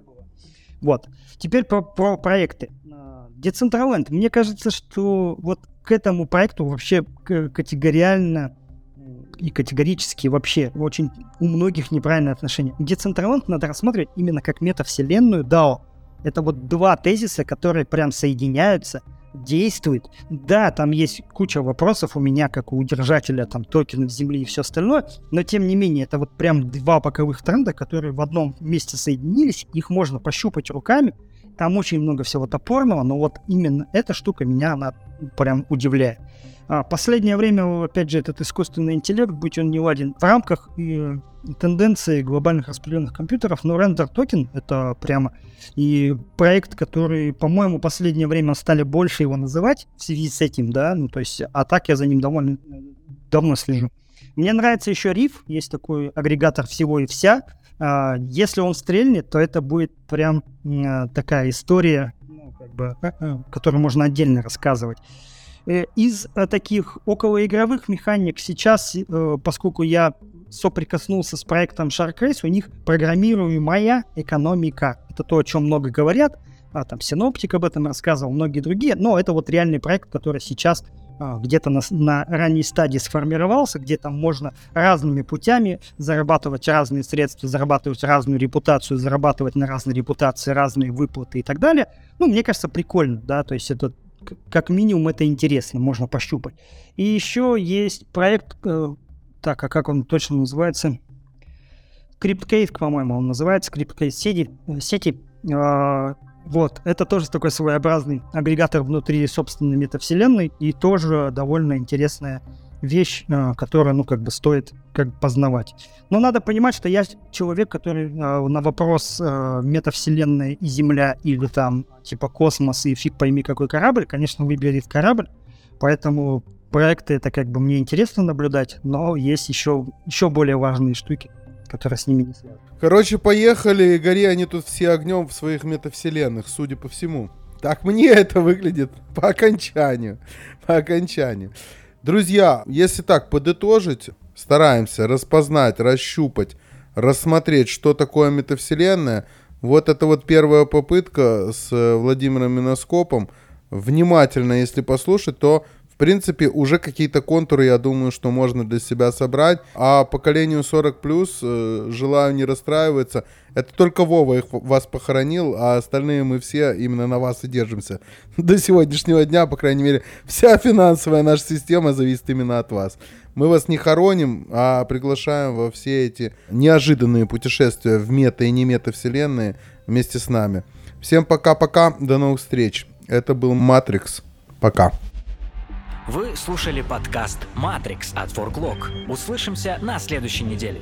Вот. Теперь про, про проекты. Decentraland. Мне кажется, что вот к этому проекту вообще категориально и категорически вообще очень у многих неправильное отношение. Decentraland надо рассматривать именно как метавселенную DAO. Это вот два тезиса, которые прям соединяются, действуют. Да, там есть куча вопросов у меня, как у держателя там токенов Земли и все остальное, но тем не менее, это вот прям два боковых тренда, которые в одном месте соединились, их можно пощупать руками, там очень много всего топорного, но вот именно эта штука меня, она прям удивляет. А последнее время, опять же, этот искусственный интеллект, будь он не ладен, в рамках и тенденции глобальных распределенных компьютеров, но рендер токен это прямо и проект, который, по-моему, последнее время стали больше его называть в связи с этим, да, ну то есть, а так я за ним довольно давно слежу. Мне нравится еще Риф, есть такой агрегатор всего и вся. А, если он стрельнет, то это будет прям такая история, ну, как бы, а, которую можно отдельно рассказывать. Э, из э, таких околоигровых механик сейчас, э, поскольку я соприкоснулся с проектом Shark Race, у них программируемая экономика. Это то, о чем много говорят. А, там Синоптик об этом рассказывал, многие другие. Но это вот реальный проект, который сейчас а, где-то на, на ранней стадии сформировался, где там можно разными путями зарабатывать разные средства, зарабатывать разную репутацию, зарабатывать на разные репутации, разные выплаты и так далее. Ну, мне кажется, прикольно, да, то есть это как минимум это интересно, можно пощупать. И еще есть проект, э, так, а как он точно называется? CryptCave, по-моему, он называется, CryptCave сети, э, сети э, вот, это тоже такой своеобразный агрегатор внутри собственной метавселенной и тоже довольно интересная вещь, э, которая, ну, как бы стоит как бы познавать. Но надо понимать, что я человек, который э, на вопрос э, метавселенная и Земля или там типа космос и фиг пойми какой корабль, конечно, выберет корабль, поэтому проекты это как бы мне интересно наблюдать, но есть еще, еще более важные штуки, которые с ними не связаны. Короче, поехали, гори они тут все огнем в своих метавселенных, судя по всему. Так мне это выглядит по окончанию. По окончанию. Друзья, если так подытожить, стараемся распознать, расщупать, рассмотреть, что такое метавселенная. Вот это вот первая попытка с Владимиром Миноскопом. Внимательно, если послушать, то принципе, уже какие-то контуры, я думаю, что можно для себя собрать. А поколению 40 плюс э, желаю не расстраиваться. Это только Вова их, вас похоронил, а остальные мы все именно на вас и держимся. До сегодняшнего дня, по крайней мере, вся финансовая наша система зависит именно от вас. Мы вас не хороним, а приглашаем во все эти неожиданные путешествия в мета и не мета вселенные вместе с нами. Всем пока-пока, до новых встреч. Это был Матрикс. Пока. Вы слушали подкаст «Матрикс» от Forklog. Услышимся на следующей неделе.